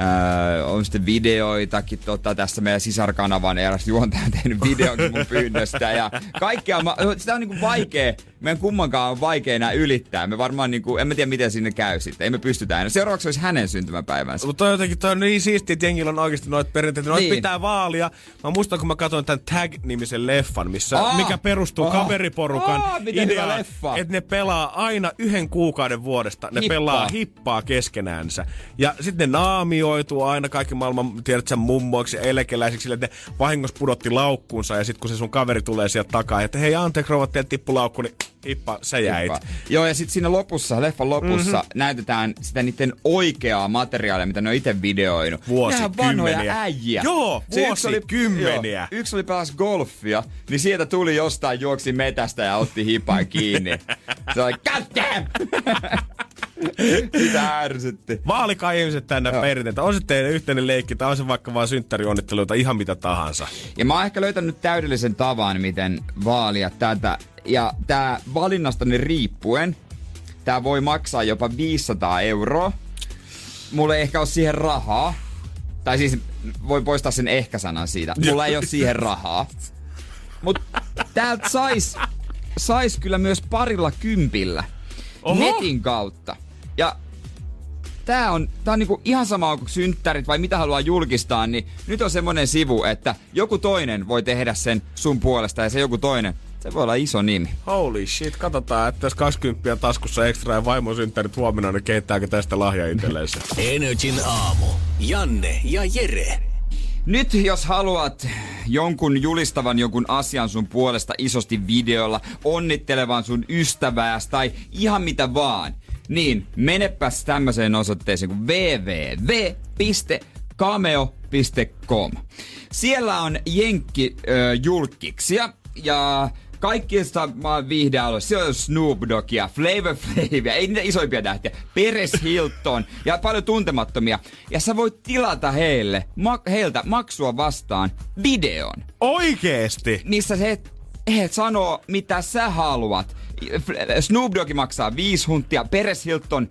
Öö, on sitten videoitakin tota, tässä meidän sisarkanavan eräs juontaja on tehnyt videonkin mun pyynnöstä ja kaikkea, ma- sitä on niinku vaikea, meidän kummankaan on vaikea enää ylittää. Me varmaan niinku, en mä tiedä miten sinne käy sitten, ei me pystytä enää. Seuraavaksi olisi hänen syntymäpäivänsä. Mutta toi jotenkin toi on niin siistiä, että jengillä on oikeasti noita perinteitä. Noita Niin. pitää vaalia. Mä muistan, kun mä katsoin tämän Tag-nimisen leffan, missä, Aa! mikä perustuu Aa! kaveriporukan hyvä ideaan, leffa. että ne pelaa aina yhden kuukauden vuodesta. Ne Hippaa. pelaa hippaa keskenäänsä. Ja sitten ne naamioituu aina kaikki maailman, tiedät sä, mummoiksi ja eläkeläisiksi, sille, että ne vahingossa pudotti laukkuunsa ja sitten kun se sun kaveri tulee sieltä takaa, että hei anteeksi rouva, teiltä tippu laukku, niin hippa, sä jäit. Hippa. Joo, ja sitten siinä lopussa, leffan lopussa, mm-hmm. näytetään sitä niiden oikeaa materiaalia, mitä ne on itse videoinut. Vuosikymmeniä. äijä. Joo, Se yksi oli- vuosikymmeniä. Joo, yksi oli pelas golfia, niin sieltä tuli jostain, juoksi metästä ja otti hipan kiinni. Se oli, God damn! Sitä ärsytti. Vaalikaa ihmiset tänne Joo. perinteitä. On se teidän yhteinen leikki tai on se vaikka vaan synttärionnitteluita, ihan mitä tahansa. Ja mä oon ehkä löytänyt täydellisen tavan, miten vaalia tätä. Ja tää valinnastani riippuen, tää voi maksaa jopa 500 euroa. Mulla ei ehkä ole siihen rahaa. Tai siis voi poistaa sen ehkä-sanan siitä. Mulla ei ole siihen rahaa. Mut täältä sais, sais kyllä myös parilla kympillä Oho. netin kautta. Ja tää on, tää on niinku ihan sama kuin synttärit vai mitä haluaa julkistaa, niin nyt on semmonen sivu, että joku toinen voi tehdä sen sun puolesta ja se joku toinen, se voi olla iso nimi. Holy shit, katsotaan, että jos 20 taskussa ekstra ja vaimon synttärit huomenna, niin keittääkö tästä lahja itsellensä? Energin aamu. Janne ja Jere. Nyt jos haluat jonkun julistavan jonkun asian sun puolesta isosti videolla, onnittelevan sun ystävääs tai ihan mitä vaan, niin menepäs tämmöiseen osoitteeseen kuin www.cameo.com. Siellä on jenkki ö, julkkiksia ja kaikista maan viihdealueista. Siellä on Snoop Dogia, Flavor Flavia, ei niitä isoimpia tähtiä, Peres Hilton ja paljon tuntemattomia. Ja sä voit tilata heille, ma- heiltä maksua vastaan videon, Oikeesti? missä he, he sanoo, mitä sä haluat. Snoop Dogg maksaa viisi huntia, Peres Hilton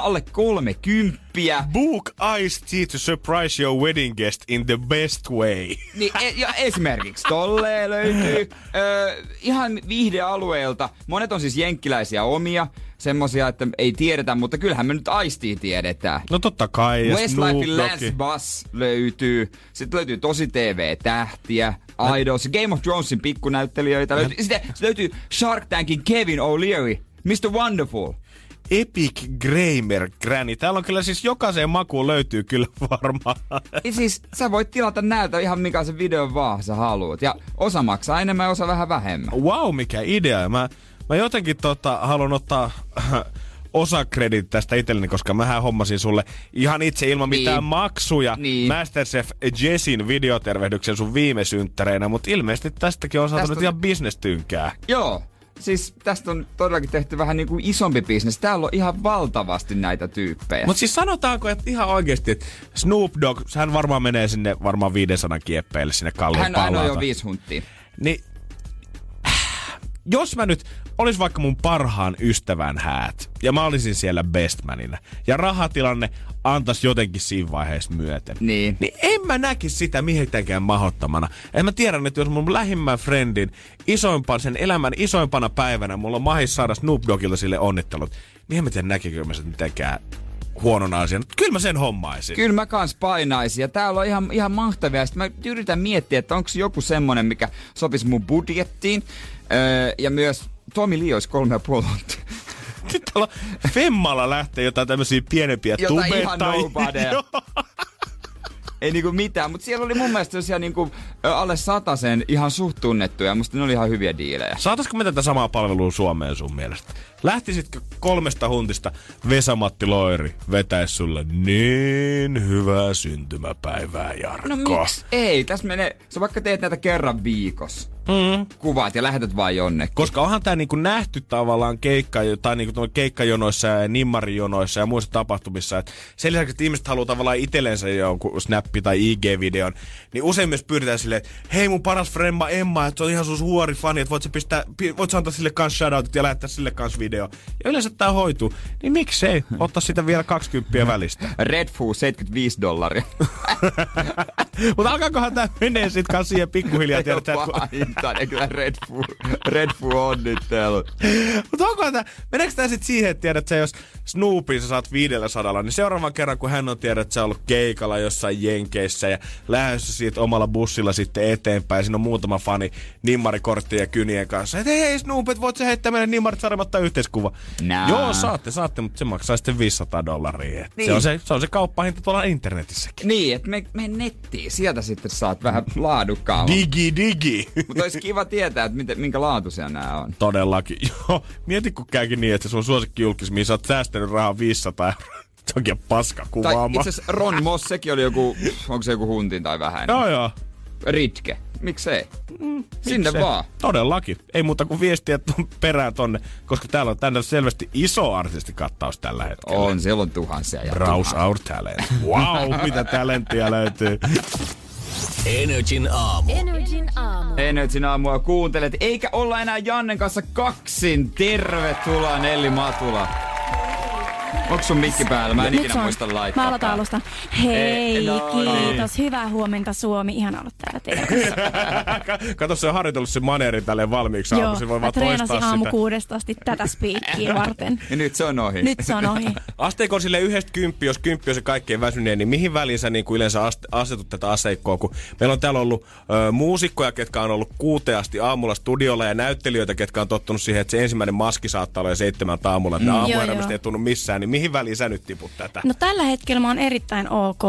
alle kolme kymppiä. Book Ice-T to surprise your wedding guest in the best way. Niin, e- ja esimerkiksi tolleen löytyy ö, ihan viihdealueelta. Monet on siis jenkkiläisiä omia, semmosia, että ei tiedetä, mutta kyllähän me nyt aistii tiedetään. No totta kai. Westlifein Lance Doggi. Bass löytyy. Sitten löytyy tosi TV-tähtiä. Idols, Game of Thronesin pikkunäyttelijöitä. Löytyy, sitten sitten löytyy Shark Tankin Kevin O'Leary. Mr. Wonderful. Epic Gramer Granny. Täällä on kyllä siis jokaiseen makuun löytyy kyllä varmaan. Ja siis sä voit tilata näiltä ihan mikä se video vaan sä haluat. Ja osa maksaa enemmän ja osa vähän vähemmän. Wow, mikä idea. Mä, mä jotenkin tota, haluan ottaa osa kredit tästä itselleni, koska mä hommasin sulle ihan itse ilman Niin. mitään maksuja Niin. Masterchef Jessin videotervehdyksen sun viime synttäreinä, mutta ilmeisesti tästäkin on saatu Tästä nyt ihan bisnestynkää. Joo. Siis tästä on todellakin tehty vähän niin kuin isompi bisnes. Täällä on ihan valtavasti näitä tyyppejä. Mutta siis sanotaanko, että ihan oikeasti, että Snoop Dogg, hän varmaan menee sinne varmaan 500 kieppeille sinne kalliin hän, hän on jo viisi hunttia. Niin, jos mä nyt olis vaikka mun parhaan ystävän häät, ja mä olisin siellä bestmanina, ja rahatilanne antas jotenkin siinä vaiheessa myöten, Niin. niin en mä näkisi sitä mitenkään mahottamana. En mä tiedän, että jos mun lähimmän friendin isoimpan, sen elämän isoimpana päivänä mulla on mahis saada Snoop Doggilta sille onnittelut, niin en mä tiedä näkikö mä sen mitenkään huonona asiana. Kyllä mä sen hommaisin. Kyllä mä kans painaisin ja täällä on ihan, ihan mahtavia. Sitten mä yritän miettiä, että onko joku semmonen, mikä sopisi mun budjettiin. Öö, ja myös Tomi Lee olisi kolme ja puoli tuntia. Nyt tuolla Femmalla lähtee jotain tämmöisiä pienempiä Jotain ihan tubettajia. nobodyja. Ei niinku mitään, mutta siellä oli mun mielestä sellaisia niinku, alle sen ihan suht tunnettuja. Musta ne oli ihan hyviä diilejä. Saataisiko me tätä samaa palvelua Suomeen sun mielestä? Lähtisitkö kolmesta huntista Vesamatti Loiri vetäis sulle niin hyvää syntymäpäivää, Jarkko? No miksi ei? Tässä menee, sä vaikka teet näitä kerran viikossa. Mm. Kuvaat ja lähetät vaan jonnekin. Koska onhan tää niinku nähty tavallaan keikka, tai niinku keikkajonoissa ja nimmarijonoissa ja muissa tapahtumissa, että sen lisäksi, että ihmiset haluaa tavallaan itsellensä jonkun snappi tai IG-videon, niin usein myös pyydetään silleen, että hei mun paras fremma Emma, että se on ihan sun huori fani, että voit sä, pistää, pi- voit sä antaa sille kans shoutoutit ja lähettää sille kans video. Ja yleensä tää hoituu, niin miksei ottaa sitä vielä 20 välistä. Red Food 75 dollaria. Mutta alkaakohan tää menee sit kanssa siihen pikkuhiljaa, tiedät, Pahinta, ne kyllä Red Food, Red Food onnittelu. Mutta onko tämä, meneekö tämä sitten siihen, että tiedät, että jos Snoopin sä saat 500, niin seuraavan kerran, kun hän on tiedät, että sä ollut keikalla jossain Jenkeissä ja lähdössä siitä omalla bussilla sitten eteenpäin, siinä on muutama fani nimmarikorttien ja kynien kanssa, että hei, hei Snoop, et voit sä heittää meille nimmarit saadamatta yhteiskuva. Nää. Joo, saatte, saatte, mutta se maksaa sitten 500 dollaria. Niin. Se, on se, se on se kauppahinta tuolla internetissäkin. Niin, että me, me nettiin. Sieltä sitten saat vähän laadukkaamman. Digi, digi. Mutta olisi kiva tietää, että miten, minkä laatuisia nämä on. Todellakin. Joo, mieti kun käykin niin, että se sun suosikki julkis, mihin sä oot säästänyt rahaa 500 euroa. Se onkin paska Tai kuvaama. itse asiassa Ron Moss, sekin oli joku, onko se joku huntin tai vähän? Joo, joo. Ritke. Miksei? Sinne Se- vaan. Todellakin. Ei muuta kuin viestiä ton perään tonne, koska täällä on tänne selvästi iso artistikattaus tällä hetkellä. On, siellä on tuhansia ja Browse tuhansia. our talent. Wow, mitä talenttia löytyy. Energin aamu. Energin aamu. Energin aamua kuuntelet, eikä olla enää Jannen kanssa kaksin. Tervetuloa Nelli Matula. Onko sun mikki päällä? Mä en Nyt ikinä on. muista laittaa. Mä aloitan alusta. Hei, Ei, no kiitos. Hyvää huomenta Suomi. Ihan olla täällä teidän kanssa. Kato, se on harjoitellut se maneeri tälleen valmiiksi Joo, aamuisin. Voi mä vaan treenasin toistaa aamu sitä. kuudesta asti tätä spiikkiä varten. Ja nyt se on ohi. Nyt se on ohi. Asteikon sille yhdestä kymppi, jos kymppi on se kaikkein väsyneen, niin mihin väliin sä niin kuin yleensä asetut tätä aseikkoa? Kun meillä on täällä ollut ö, muusikkoja, ketkä on ollut kuuteen asti aamulla studiolla ja näyttelijöitä, ketkä on tottunut siihen, että se ensimmäinen maski saattaa olla jo seitsemältä aamulla, että mm. Joo, aamuelämästä joo. ei tunnu missään, niin mihin väliin sä nyt tiput tätä? No tällä hetkellä mä oon erittäin ok.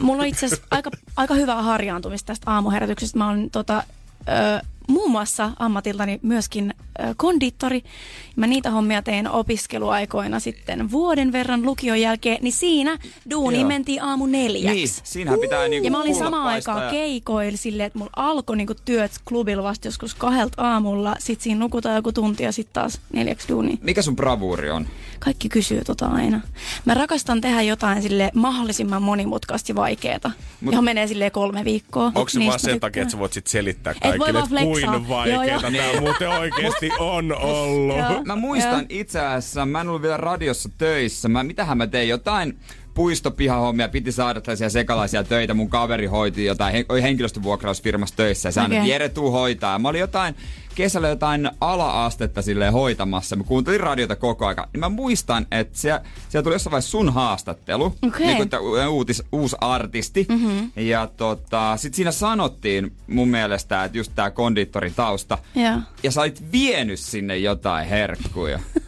Mulla on itse asiassa aika, aika hyvää harjaantumista tästä aamuherätyksestä. Mä oon tota, ö, muun muassa ammatiltani myöskin ö, kondiittori. Mä niitä hommia tein opiskeluaikoina sitten vuoden verran lukion jälkeen, niin siinä duuniin Joo. mentiin aamu neljäksi. Niin, siinähän pitää niinku Ja mä olin samaan aikaan ja- keikoilla silleen, että mulla alkoi niinku työt klubilla vasta joskus kahdelta aamulla. Sit siinä nukutaan joku tunti ja sitten taas neljäksi duuni. Mikä sun bravuuri on? Kaikki kysyy tota aina. Mä rakastan tehdä jotain sille mahdollisimman monimutkaista ja vaikeeta, Mut- johon menee sille kolme viikkoa. Onko se Niistä vaan sen takia, että sä voit sit selittää voi kaikille, vaan että kuin vaikeeta tämä joo. muuten oikeasti on ollut? Joo. Mä muistan itse asiassa, mä en ollut vielä radiossa töissä. Mä, mitähän mä tein? Jotain puistopihahommia, piti saada tällaisia sekalaisia töitä. Mun kaveri hoiti jotain, henkilöstövuokrausfirmassa töissä ja se aina, Okei. Jere tuu hoitaa. Mä olin jotain, kesällä jotain ala-astetta silleen hoitamassa. Mä kuuntelin radiota koko aika. Niin mä muistan, että siellä, siellä tuli jossain vaiheessa sun haastattelu. Okei. Niin kuin, että uutis, uusi artisti. Mm-hmm. Ja tota, sit siinä sanottiin mun mielestä, että just tää kondiittorin tausta. Joo. Ja sä olit vienyt sinne jotain herkkuja.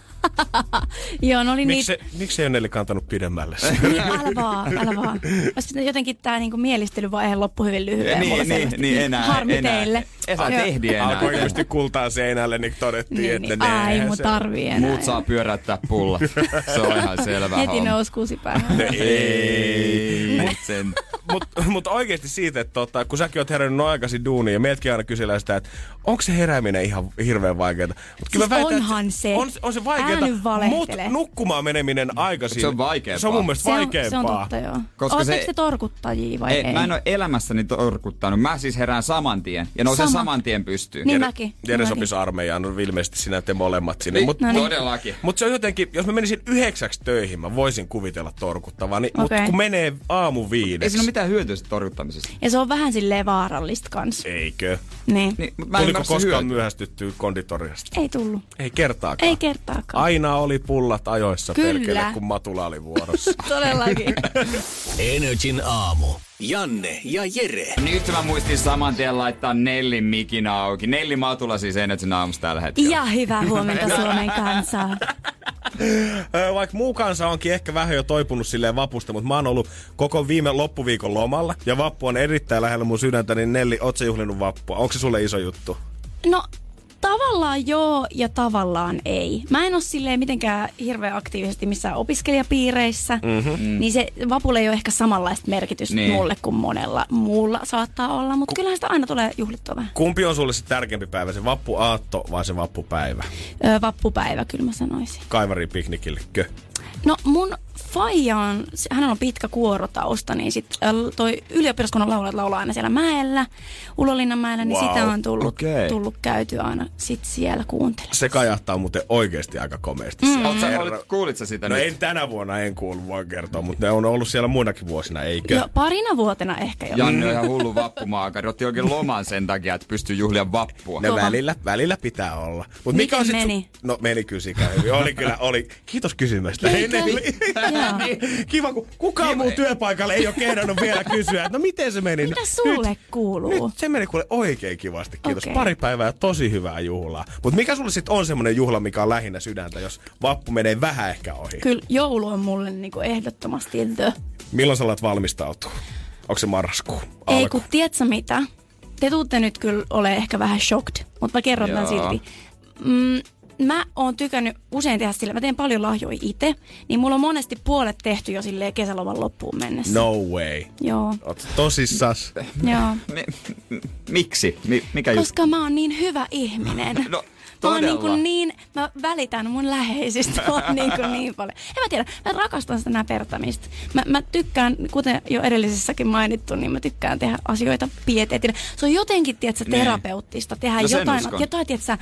Joo, ne oli Miksi, niitä... se, miksi ei ole Nelli kantanut pidemmälle? Niin, älä vaan, älä vaan. Olisi jotenkin tämä niinku mielistelyvaihe loppu hyvin lyhyen. Niin, niin, niin, enää- Harmi enää. teille. Esa tehdi enää. Alkoi ilmeisesti kultaa seinälle, niin todettiin, Niin, että niin. ne, Ai, mun se- tarvii enää. Muut saa pyöräyttää pulla. Se on ihan selvä Heti homma. nousi kuusi päähän. Ei, sen. Mutta mut oikeasti siitä, että tota, kun säkin oot herännyt noin aikaisin duuniin ja meiltäkin aina kysellään sitä, että onko se herääminen ihan hirveän vaikeaa. Mut Siis onhan se. On, on se Älä vaikeaa, nyt valehtele. mutta nukkumaan meneminen aikaisin. Se on vaikeampaa. Se on mun mielestä Se on, vaikeampaa. se on totta, joo. Koska Oletteko se- te torkuttajia vai ei? Ei, mä en ole elämässäni torkuttanut. Mä siis herään saman tien ja nousen Sama. saman tien pystyyn. Niin Jere- mäkin. Jere mäkin. sopisi armeijaan, no ilmeisesti sinä te molemmat sinne. Niin, Mut, No niin. Todellakin. Mutta se on jotenkin, jos mä menisin yhdeksäksi töihin, mä voisin kuvitella torkuttavaa. Niin, Mutta Okei. kun menee aamu Ei viideksi. siinä ole mitään hyötyä siitä torkuttamisesta. Ja se on vähän silleen vaarallista kans. Eikö? Niin. Niin, mutta mä en Tuliko koskaan hyöty. myöhästyttyä konditoriasta? Ei tullut. Ei kertaakaan. Ei kertaakaan. Aina oli pullat ajoissa Kyllä. perkele, kun Matula oli vuorossa. Todellakin. Energin aamu. Janne ja Jere. Nyt mä muistin saman tien laittaa Nellin mikin auki. Nelli Matula siis Energin aamussa tällä hetkellä. ja hyvää huomenta Suomen kansaa. Vaikka muu kansa onkin ehkä vähän jo toipunut silleen vapusta, mutta mä oon ollut koko viime loppuviikon lomalla. Ja vappu on erittäin lähellä mun sydäntä, niin Nelli, oot sä juhlinut vappua? Onko se sulle iso juttu? No tavallaan joo ja tavallaan ei. Mä en ole silleen mitenkään hirveän aktiivisesti missään opiskelijapiireissä, mm-hmm. niin se vapulle ei ole ehkä samanlaista merkitystä Niin. mulle kuin monella muulla saattaa olla, mutta kyllähän sitä aina tulee juhlittua vähän. Kumpi on sulle se tärkeämpi päivä, se vappuaatto vai se vappupäivä? Öö, vappupäivä kyllä mä sanoisin. Kaivari piknikillekö? No mun faija on, hänellä on pitkä kuorotausta, niin sit äh, toi ylioppilaskunnan laulajat laulaa aina siellä mäellä, Ulolinnanmäellä, niin Wow. sitä on tullut, Okei. tullut käytyä aina sit siellä kuuntelemaan. Se kajahtaa muuten oikeasti aika komeasti. Mm. Oot sä, olit, kuulit sä sitä No nyt? en tänä vuonna en kuullut, voin kertoa, mutta ne on ollut siellä muinakin vuosina, eikö? Jo parina vuotena ehkä jo. Janne on ihan hullu vappumaakari. Otti oikein loman sen takia, että pystyy juhlia vappua. Ne välillä, välillä pitää olla. Mut Miten mikä on sit meni? Su- no meni kyllä hyvin. Oli kyllä, oli. Kiitos kysymästä. Hei, Nelli. Joo. Kiva, kun kukaan muu työpaikalle ei ole kehdannut vielä kysyä, että no miten se meni. Mitä sulle Nyt, kuuluu? nyt se meni kuule oikein kivasti, kiitos. Okei. Pari päivää tosi hyvää juhlaa. Mutta mikä sulle sitten on semmoinen juhla, mikä on lähinnä sydäntä, jos vappu menee vähän ehkä ohi? Kyllä joulu on mulle niinku ehdottomasti the. Milloin sä alat valmistautua? Onko se marraskuu? Ei kun tiedätkö mitä? Te tuutte nyt kyllä ole ehkä vähän shocked, mutta mä kerron tämän silti. Mm, mä oon tykännyt usein tehdä sillä, mä teen paljon lahjoja itse, niin mulla on monesti puolet tehty jo silleen kesäloman loppuun mennessä. No way. Joo, Oot tosissas. joo. M- miksi? Mi- mikä juttu? Koska mä oon niin hyvä ihminen. No, Mä oon niin, todella. kuin niin, mä välitän mun läheisistä vaan niin, kuin niin paljon. En mä tiedä, mä rakastan sitä näpertämistä. Mä, mä tykkään, kuten jo edellisessäkin mainittu, niin mä tykkään tehdä asioita pieteetillä. Se on jotenkin, tiedätkö, Niin. terapeuttista. Tehdä No jotain, uskon. jotain, tiedätkö,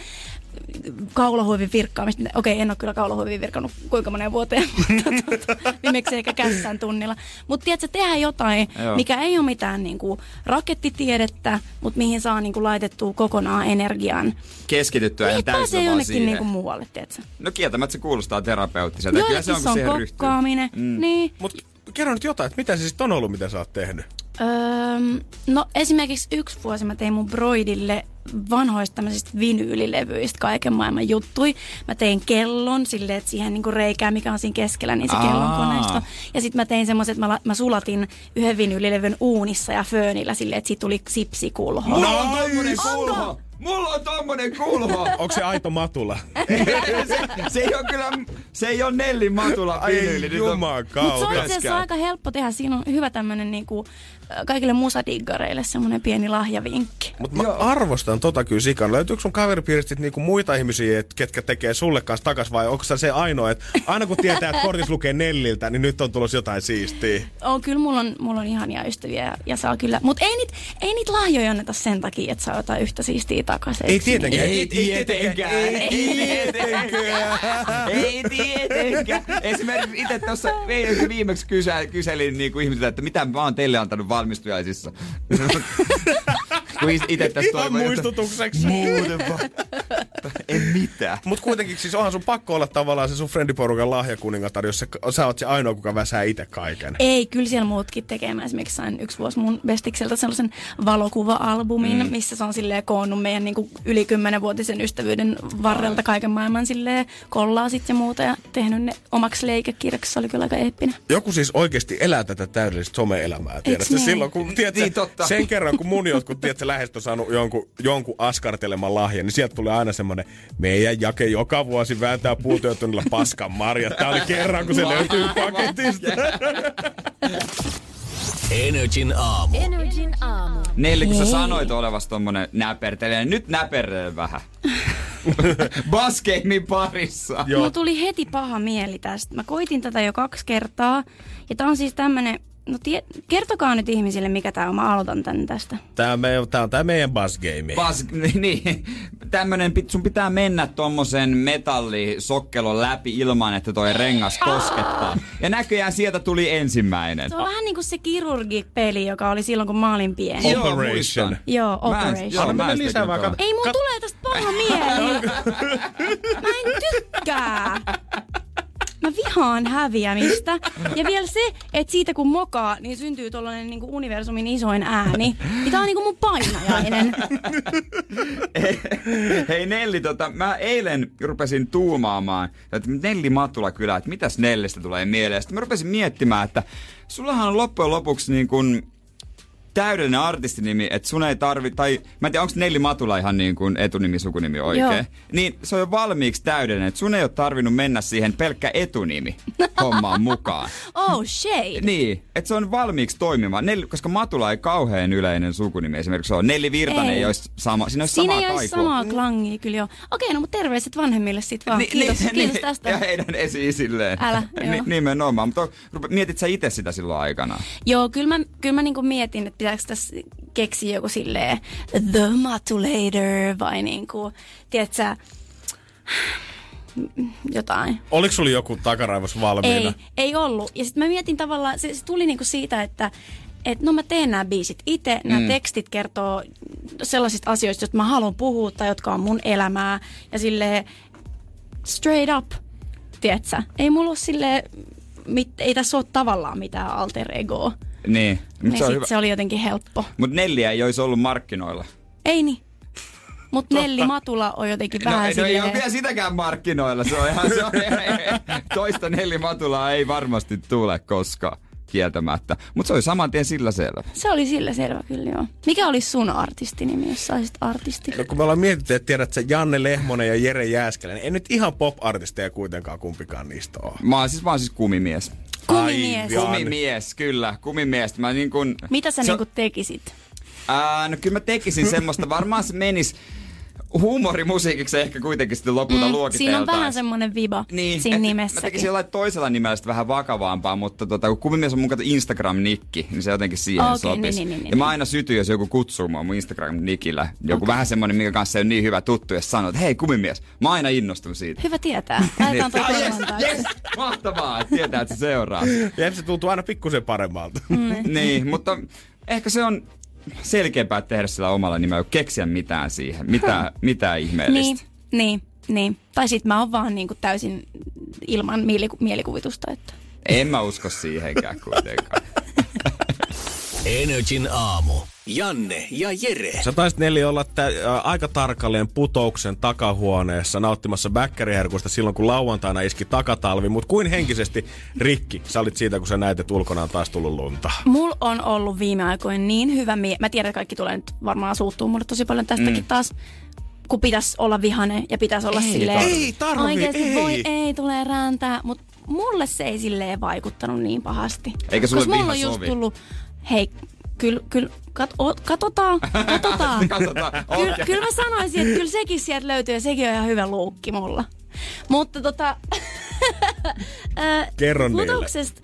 kaulahuivin virkkaamista. Okei, en ole kyllä kaulahuivin virkannut kuinka moneen vuoteen, mutta tuota, viimeksi eikä kässään tunnilla. Mutta tiedätkö, tehdä jotain, Joo. mikä ei ole mitään niin kuin, rakettitiedettä, mutta mihin saa niin kuin, laitettua kokonaan energian. Keskityttyä ja Niin, täysin pääsee vaan jonnekin siihen. niin kuin muualle, tiedätkö? No kieltämättä se kuulostaa terapeuttiselta. Kyllä Joillekin se on, se on kokkaaminen. Mm. Niin. Mut kerro nyt jotain, että mitä se sitten on ollut, mitä sä oot tehnyt? Öö, no esimerkiksi yksi vuosi mä tein mun broidille vanhoista tämmöisistä vinyylilevyistä kaiken maailman juttui. Mä tein kellon silleen, että siihen niinku reikää, mikä on siinä keskellä, niin se Aa. kellon koneisto. Ja sitten mä tein semmoiset, että mä, la- mä sulatin yhden vinyylilevyn uunissa ja föönillä silleen, että siitä tuli sipsikulho. Mulla on tommonen kulho! Mulla on tommonen kulho! Onko se aito matula? se, se, ei ole kyllä, se ei ole Nellin matula Ai vinyyli. Nyt on- Mutta se on itse aika helppo tehdä. Siinä on hyvä tämmönen niinku, kaikille musadiggareille semmoinen pieni lahjavinkki. Mutta mä arvostan tota kyllä sikan. Löytyykö sun kaveripiiristä niinku muita ihmisiä, et, ketkä tekee sulle kanssa takas vai onko se se ainoa, että aina kun tietää, että kortis lukee Nelliltä, niin nyt on tulossa jotain siistiä. On, kyllä mulla on, mulla on ihania ystäviä ja, ja saa kyllä. Mutta ei niitä ei niit lahjoja anneta sen takia, että saa jotain yhtä siistiä takaisin. Ei tietenkään. Ei tietenkään. Ei tietenkään. Ei tietenkään. Esimerkiksi itse tuossa viimeksi kyselin niin kuin ihmisiltä, että mitä mä oon teille antanut valmistujaisissa. Kun itse tässä Ihan toivon, muistutukseksi. Muuten vaan. En Mitä? Mut kuitenkin siis onhan sun pakko olla tavallaan se sun friendiporukan lahjakuningatar, jos sä, sä oot se ainoa, kuka väsää itse kaiken. Ei, kyllä siellä muutkin tekee. Mä esimerkiksi sain yksi vuosi mun bestikseltä sellaisen valokuva-albumin, mm. missä se on silleen koonnut meidän niin kuin yli kymmenenvuotisen ystävyyden varrelta kaiken maailman silleen kollaasit ja muuta ja tehnyt ne omaksi leikekirjaksi. Se oli kyllä aika eeppinen. Joku siis oikeasti elää tätä täydellistä some-elämää. Tiedätkö? niin? Silloin, kun, tiedätkö, Niin, totta. sen kerran, kun mun jotkut tiedätkö, lähestä on saanut jonkun, jonkun askarteleman lahjan, niin sieltä tulee aina semmoinen, meidän jake joka vuosi vääntää puutyötunnilla paskan marjat. Tää oli kerran, kun se löytyy paketista. Energin aamu. Energin aamu. Nelli, kun sä sanoit olevas tommonen näpertelijä, niin nyt näpertele vähän. Baskeimmin parissa. Mulla tuli heti paha mieli tästä. Mä koitin tätä jo kaksi kertaa. Ja tää on siis tämmönen, no tie, kertokaa nyt ihmisille mikä tää on. Mä aloitan tän tästä. Tää, on meidän, tää on tää meidän buzz game. Bas, niin, tämmönen, pit- sun pitää mennä tommosen metallisokkelon läpi ilman, että toi rengas koskettaa. Ja näköjään sieltä tuli ensimmäinen. Se on vähän niinku se kirurgi-peli, joka oli silloin, kun mä olin pieni. Joo, Operation. Joo, Mä en- Operation. joo, mä en lisää vaan, kato. Ei mun Kat- tulee tästä paha mieli. Mä en tykkää. Mä vihaan häviämistä. Ja vielä se, että siitä kun mokaa, niin syntyy tollanen niinku universumin isoin ääni. Niin tää on niinku mun painajainen. Hei Nelli, tota, mä eilen rupesin tuumaamaan, että Nelli Matula kyllä, että mitäs Nellistä tulee mieleen. Sitten mä rupesin miettimään, että sullahan on loppujen lopuksi niin kuin täydellinen artistinimi, että sun ei tarvi, tai mä en tiedä, onko Nelli Matula ihan niin kuin etunimi, sukunimi oikein. Joo. Niin se on jo valmiiksi täydellinen, että sun ei ole tarvinnut mennä siihen pelkkä etunimi hommaan mukaan. Oh, shade. Niin, että se on valmiiksi toimimaan, Nelli, koska Matula ei kauhean yleinen sukunimi esimerkiksi ole. Nelli Virtanen ei, Ei. olisi sama, siinä olisi Siinä samaa ei olisi samaa klangia kyllä jo. Okei, no mutta terveiset vanhemmille sit vaan. Ni- kiitos, ni- kiitos ni- tästä. Ja heidän esi-isilleen. Älä, joo. nimenomaan. Mutta mietit sä itse sitä silloin aikana? Joo, kyllä mä, kyllä mä niinku mietin, että pitääkö tässä keksiä joku silleen The Matulator vai niinku, tiedätkö jotain. Oliko sulla joku takaraivos valmiina? Ei, ei ollut. Ja sitten mä mietin tavallaan, se, se tuli niinku siitä, että et no mä teen nämä biisit itse, nämä Mm. tekstit kertoo sellaisista asioista, joista mä haluan puhua tai jotka on mun elämää. Ja sille straight up, tiedätkö? Ei mulla ole sille, mit, ei tässä ole tavallaan mitään alter egoa. Niin. Mutta Niin se, sit hyvä. se oli jotenkin helppo. Mut Nelliä ei olisi ollut markkinoilla. Ei niin. Mutta Nelli Matula on jotenkin No, vähän ei, no ei ole vielä sitäkään markkinoilla. Se on ihan, se on, toista Nelli Matulaa ei varmasti tule koskaan kieltämättä. Mutta se oli saman tien sillä selvä. Se oli sillä selvä kyllä joo. Mikä olisi sun artistinimi, jos saisit artisti? No kun me ollaan mietitty, että tiedät sä Janne Lehmonen ja Jere Jääskeläinen, ei nyt ihan pop-artisteja kuitenkaan kumpikaan niistä ole. Mä oon siis vaan siis kumimies. Kumimies. Aivan. Kumimies, kyllä. Kumimies. Mä niin kun, Mitä sä se- niinku tekisit? Ää, no kyllä mä tekisin semmoista, varmaan se menis huumorimusiikiksi ehkä kuitenkin sitten lopulta mm, Siinä on vähän semmoinen viba niin, siinä et Mä tekisin jollain toisella nimellä sitten vähän vakavampaa, mutta tota, kun kumimies on mun Instagram-nikki, niin se jotenkin siihen Okei, sopisi. niin, niin, niin, ja mä niin. aina sytyin, jos joku kutsuu mua mun Instagram-nikillä. Joku vähän semmonen, minkä kanssa ei ole niin hyvä tuttu, ja sanoo, että hei kumimies, mä aina innostun siitä. Hyvä tietää. Laitetaan toi Ah, yes, yes, mahtavaa, että tietää, että se seuraa. Ja se tuntuu aina pikkusen paremmalta. Mm. niin, mutta ehkä se on selkeämpää tehdä sillä omalla nimellä, kuin keksiä mitään siihen, mitään, mitään Niin, ihmeellistä. niin, niin. Tai sit mä oon vaan niinku täysin ilman mieliku- mielikuvitusta. Että. En mä usko siihenkään kuitenkaan. Energin aamu. Janne ja Jere. Sä taisit Neli olla tä- ä, aika tarkalleen putouksen takahuoneessa nauttimassa bäkkäriherkusta silloin, kun lauantaina iski takatalvi, mutta kuin henkisesti rikki sä olit siitä, kun sä näet, että ulkona on taas tullut lunta. Mulla on ollut viime aikoina niin hyvä mie- Mä tiedän, että kaikki tulee nyt varmaan suuttuu mulle tosi paljon tästäkin mm. taas. Kun pitäisi olla vihane ja pitäisi olla Ei silleen... tarvi. Ei tarvi, oikeesti ei. voi, ei, tulee rääntää. Mutta mulle se ei silleen vaikuttanut niin pahasti. Eikä sulle Koska mulla on just sovi. tullut... Hei, kyllä, kyllä, kat, o, katsotaan, katsotaan. Katsotaan, Kyllä, okei. kyllä mä sanoisin, että kyllä sekin sieltä löytyy ja sekin on ihan hyvä luukki mulla. Mutta tota... ää, Kerro niille. putoksesta,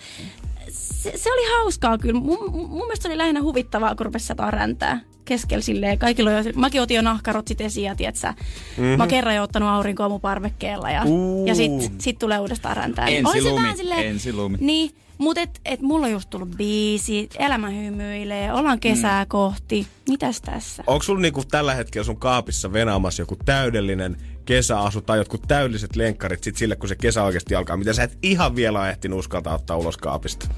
se, se, oli hauskaa kyllä. Mun, mun mielestä se oli lähinnä huvittavaa, kun rupesi sataa räntää keskellä silleen. Kaikilla jo, mäkin otin jo nahkarotsit esiin ja tietsä, mm-hmm. mä oon kerran jo ottanut aurinkoa mun parvekkeella ja, Uu. ja sit, sit tulee uudestaan räntää. Niin Ensi oli se lumi, vähän silleen- ensi lumi. Niin, mutta et, et mulla on just tullut biisi, elämä hymyilee, ollaan kesää mm. kohti. Mitäs tässä? Onko sulla niinku tällä hetkellä sun kaapissa venaamassa joku täydellinen kesäasu tai jotkut täydelliset lenkkarit sit sille, kun se kesä oikeasti alkaa, mitä sä et ihan vielä ehtinyt uskaltaa ottaa ulos kaapista?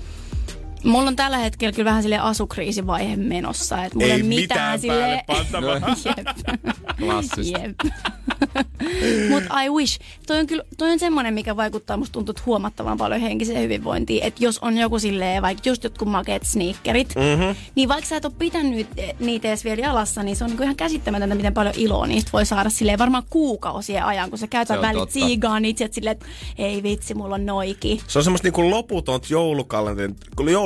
Mulla on tällä hetkellä kyllä vähän sille asukriisivaihe menossa. Että mulla Ei ei mitään mitään sille... päälle pantavaa. Klassista. Jep. Mut I wish. Toi on kyllä toi on semmoinen, mikä vaikuttaa musta tuntuu että huomattavan paljon henkiseen hyvinvointiin. Että jos on joku silleen, vaikka just jotkut makeet sneakerit, mm-hmm. niin vaikka sä et ole pitänyt niitä edes vielä jalassa, niin se on niinku ihan käsittämätöntä, miten paljon iloa niistä voi saada silleen varmaan kuukausien ajan, kun sä Se käytät on välit siigaan itse, että silleen, että ei vitsi, mulla on noiki. Se on semmoista niinku loputonta joulukalenteri,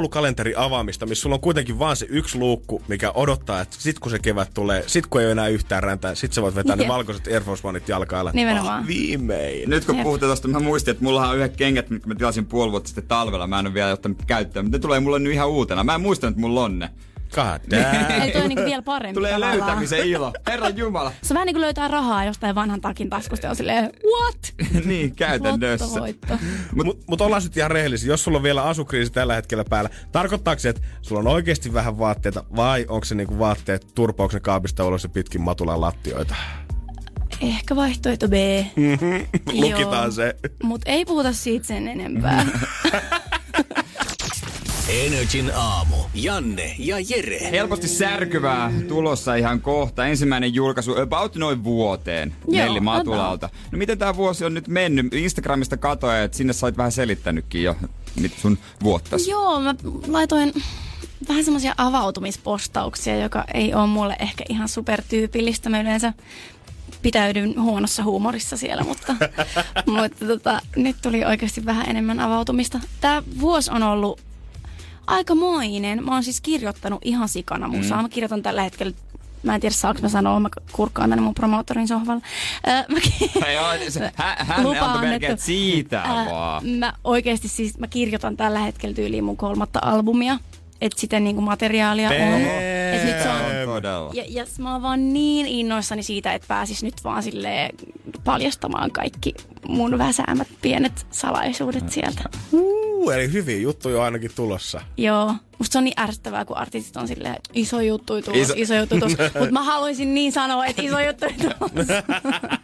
joulukalenteri avaamista, missä sulla on kuitenkin vaan se yksi luukku, mikä odottaa, että sit kun se kevät tulee, sit kun ei ole enää yhtään räntää, sit sä voit vetää ne Jep. valkoiset Air Force Oneit jalkailla. Nimenomaan. Ah, viimein. Nyt kun puhutte tosta, mä muistin, että mullahan on yhdet kengät, mitkä mä tilasin puoli vuotta sitten talvella. Mä en ole vielä ottanut käyttöön, mutta ne tulee mulle nyt ihan uutena. Mä en muistanut, että mulla on ne. God damn. Eli toi on niinku vielä parempi Tulee tavallaan. löytämisen ilo. Herran Jumala. Se vähän niin kuin löytää rahaa jostain vanhan takin taskusta ja on silleen, what? niin, käytännössä. Mutta mut ollaan nyt ihan rehellisiä. Jos sulla on vielä asukriisi tällä hetkellä päällä, tarkoittaako se, että sulla on oikeasti vähän vaatteita vai onko se niinku vaatteet turpauksen kaapista ulos ja pitkin matulan lattioita? Ehkä vaihtoehto B. Lukitaan se. Mutta ei puhuta siitä sen enempää. Energin aamu. Janne ja Jere. Helposti särkyvää tulossa ihan kohta. Ensimmäinen julkaisu about noin vuoteen Joo, Nelli Matulalta. No miten tämä vuosi on nyt mennyt? Instagramista katoin, että sinne sä oot vähän selittänytkin jo sun vuottas. Joo, mä laitoin vähän semmoisia avautumispostauksia, joka ei ole mulle ehkä ihan supertyypillistä. Mä yleensä pitäydyn huonossa huumorissa siellä, mutta, mutta tota, nyt tuli oikeasti vähän enemmän avautumista. Tämä vuosi on ollut aikamoinen. Mä oon siis kirjoittanut ihan sikana musaa. Mm. Mä kirjoitan tällä hetkellä Mä en tiedä, saanko mä sanoa, mä kurkkaan tänne mun promoottorin sohvalla. Mä Joo, hän- hän Lupa antoi melkein, siitä Ää, vaan. Mä oikeasti siis, mä kirjoitan tällä hetkellä tyyliin mun kolmatta albumia. Että sitä niinku materiaalia on. Et nyt se on, Todella. ja, ja mä oon vaan niin innoissani siitä, että pääsis nyt vaan sille paljastamaan kaikki mun väsäämät pienet salaisuudet sieltä. Uh, eli hyviä juttuja on ainakin tulossa. Joo. Musta se on niin ärsyttävää, kun artistit on silleen, että iso juttu tulos, Iso- iso, juttu tulos. Mutta mä haluaisin niin sanoa, että iso juttu tulos.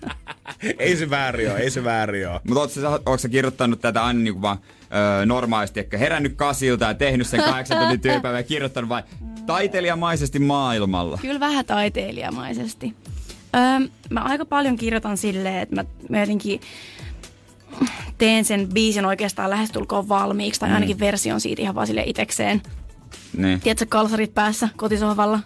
ei se väärin ole, ei se väärin ole. Mutta ootko, sä- ootko sä kirjoittanut tätä aina niinku vaan öö, normaalisti, ehkä herännyt kasilta ja tehnyt sen kahdeksan tunnin työpäivän ja kirjoittanut vai taiteilijamaisesti maailmalla? Kyllä vähän taiteilijamaisesti. Öö, mä aika paljon kirjoitan silleen, että mä, mä jotenkin teen sen biisin oikeastaan lähestulkoon valmiiksi, tai ainakin version siitä ihan vaan sille itekseen. Niin. Tiedätkö, kalsarit päässä kotisohvalla?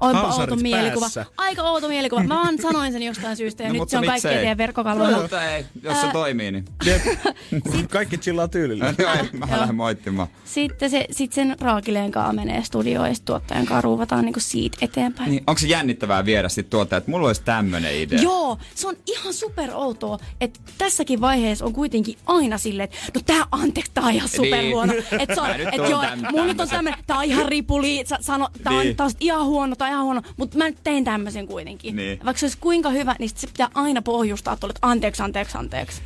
Onpa outo mielikuva. Aika outo mielikuva. Mä vaan sanoin sen jostain syystä ja No, nyt se on kaikkea teidän verkkokalvoilla. Mutta ei, jos se toimii, niin Kaikki chillaa tyylillä. Joo, ei, mä lähden moittimaan. Sitten se, sit sen raakileen kanssa menee studioon ja sit tuottajan kanssa ruuvataan niinku siitä eteenpäin. Niin, onko se jännittävää viedä sit tuottaa, että mulla olisi tämmönen idea? Joo, se on ihan super outoa, että tässäkin vaiheessa on kuitenkin aina silleen, että no tää anteeksi, tää on ihan super huono. Niin. Että se on, Tää nyt et on joo, mun nyt on tämmöset. tämmönen, tää on ihan ripuli, sano, tää on, Niin. tää on ihan huono, on ihan huono, mutta mä nyt tein tämmöisen kuitenkin. Niin. Vaikka se olisi kuinka hyvä, niin sit se pitää aina pohjustaa tuolle, että anteeksi, anteeksi, anteeksi.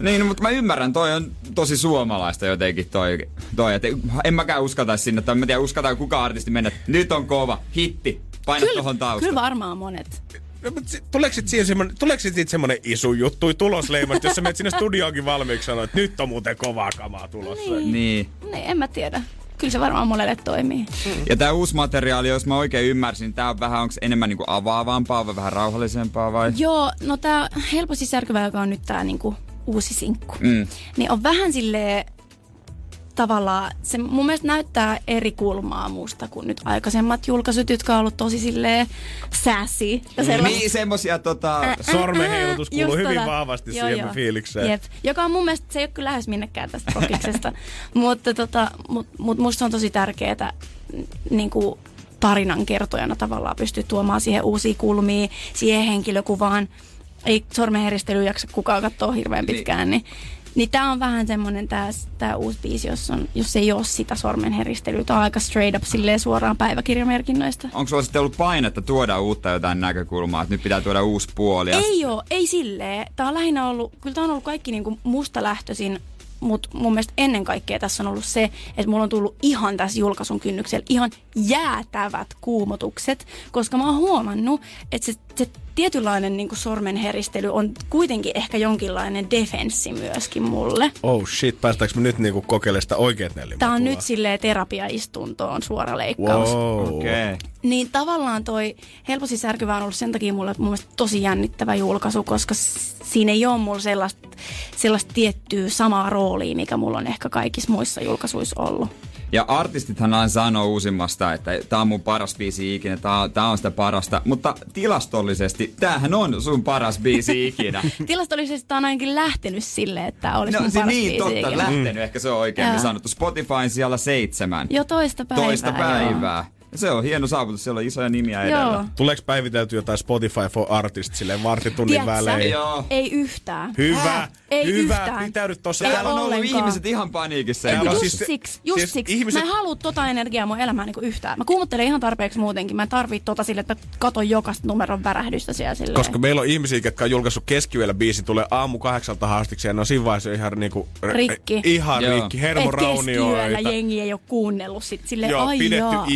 Niin, no, mutta mä ymmärrän, toi on tosi suomalaista jotenkin toi, toi että en mäkään uskaltaisi sinne, tai mä tiedä uskaltaa kuka artisti mennä, nyt on kova, hitti, paina tohon Kyllä taustaan. varmaan monet. No, Tuleeko sit siihen semmonen, tuleeko sit siitä semmonen isu juttu tulosleimasta, jos sä menet sinne studioonkin valmiiksi sanoa, että nyt on muuten kovaa kamaa tulossa. Niin. Niin. niin, en mä tiedä. Kyllä se varmaan monelle toimii. Ja tää uusi materiaali, jos mä oikein ymmärsin, niin tää on vähän, onko enemmän niinku avaavampaa vai vähän rauhallisempaa vai? Joo, no tää helposti särkyvä, joka on nyt tää niinku uusi sinkku, Mm. niin on vähän silleen tavallaan, se mun mielestä näyttää eri kulmaa musta kuin nyt aikaisemmat julkaisut, jotka on ollut tosi silleen sassy ja sellaista. Niin, semmosia tota... Sormenheilutus kuuluu hyvin tota. vahvasti Joo, siihen joo. fiilikseen. Jep. Joka on mun mielestä, se ei ole kyllä lähes minnekään tästä prokiksesta, mutta tota, mut, mut musta on tosi tärkeää niin kuin tarinan kertojana tavallaan pystyy tuomaan siihen uusia kulmia, siihen henkilökuvaan. Ei sormenheristelyä jaksa kukaan katsoa hirveän pitkään, niin, niin tämä on vähän semmoinen tämä tää uusi biisi, jos, on, jos ei ole sitä sormenheristelyä. Tämä on aika straight up silleen suoraan päiväkirjamerkinnöistä. Onko sulla sitten ollut painetta tuoda uutta jotain näkökulmaa, että nyt pitää tuoda uusi puoli? ja- Ei oo, ei silleen. Tää on lähinnä ollut, kyllä tää on ollut kaikki niinku musta lähtöisin mutta mun mielestä ennen kaikkea tässä on ollut se, että mulla on tullut ihan tässä julkaisun kynnyksellä ihan jäätävät kuumotukset, koska mä oon huomannut, että se, se tietynlainen niin sormen heristely on kuitenkin ehkä jonkinlainen defenssi myöskin mulle. Oh shit, päästäänkö me nyt niinku kokeilemaan sitä oikeat neljä Tää on nyt silleen terapiaistuntoon suora leikkaus. Wow. Okei. Okay. Niin tavallaan toi helposti särkyvä on ollut sen takia mulle mun mielestä tosi jännittävä julkaisu, koska siinä ei ole mulla sellaista, sellaista tiettyä samaa roolia, mikä mulla on ehkä kaikissa muissa julkaisuissa ollut. Ja artistithan aina sanoo uusimmasta, että tämä on mun paras biisi ikinä, tämä on sitä parasta. Mutta tilastollisesti, tämähän on sun paras biisi ikinä. Tilastollisesti tää on ainakin lähtenyt silleen, että olisi No mun paras niin, biisi totta, ikinä. lähtenyt, ehkä se on oikein Joo. sanottu. Spotifyn siellä seitsemän. Jo toista päivää. Toista päivää. Ja Se on hieno saavutus, siellä on isoja nimiä Joo. edellä. joo. Tuleeko päivitelty jotain Spotify for Artists silleen vartitunnin Tiedätkö? välein? Joo. Ei yhtään. Hyvä, Häh? Ei hyvä. yhtään. Pitäydy tossa. Ei Täällä on ollut ollenkaan. ihmiset ihan paniikissa. On Just siis- siksi, just siis siksi. ihmiset- Mä en halua tota energiaa mun elämään niinku yhtään. Mä kuumottelen ihan tarpeeksi muutenkin. Mä en tarvii tota sille, että katon jokaista numeron värähdystä siellä silleen. Koska meillä on ihmisiä, jotka on julkaissut keskiyöllä biisi, tulee aamu kahdeksalta haastiksi ja ne on siinä vaiheessa ihan niinku... Rikki. Ihan Joo. rikki, Et hermoraunioita. keskiyöllä jengi ei ole kuunnellut sit silleen, Joo, ai pidetty jaa.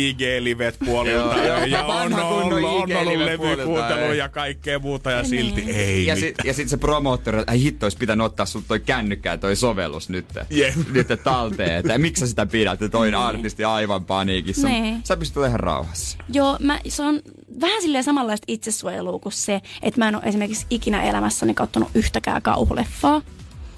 IG-livet puolilta ja, on, on, on, on ollut levykuuntelu ja kaikkea muuta ja Niin. silti ei Ja mitään. sit, ja sit se promoottori, että hitto, olisi pitänyt ottaa sun toi kännykkä ja toi sovellus nyt. Nyt talteen, että miksi sä sitä pidät, että toinen artisti aivan paniikissa. Niin. Sä pystyt olemaan ihan rauhassa. Joo, mä, se on vähän silleen samanlaista itsesuojelua kuin se, että mä en ole esimerkiksi ikinä elämässäni katsonut yhtäkään kauhuleffaa.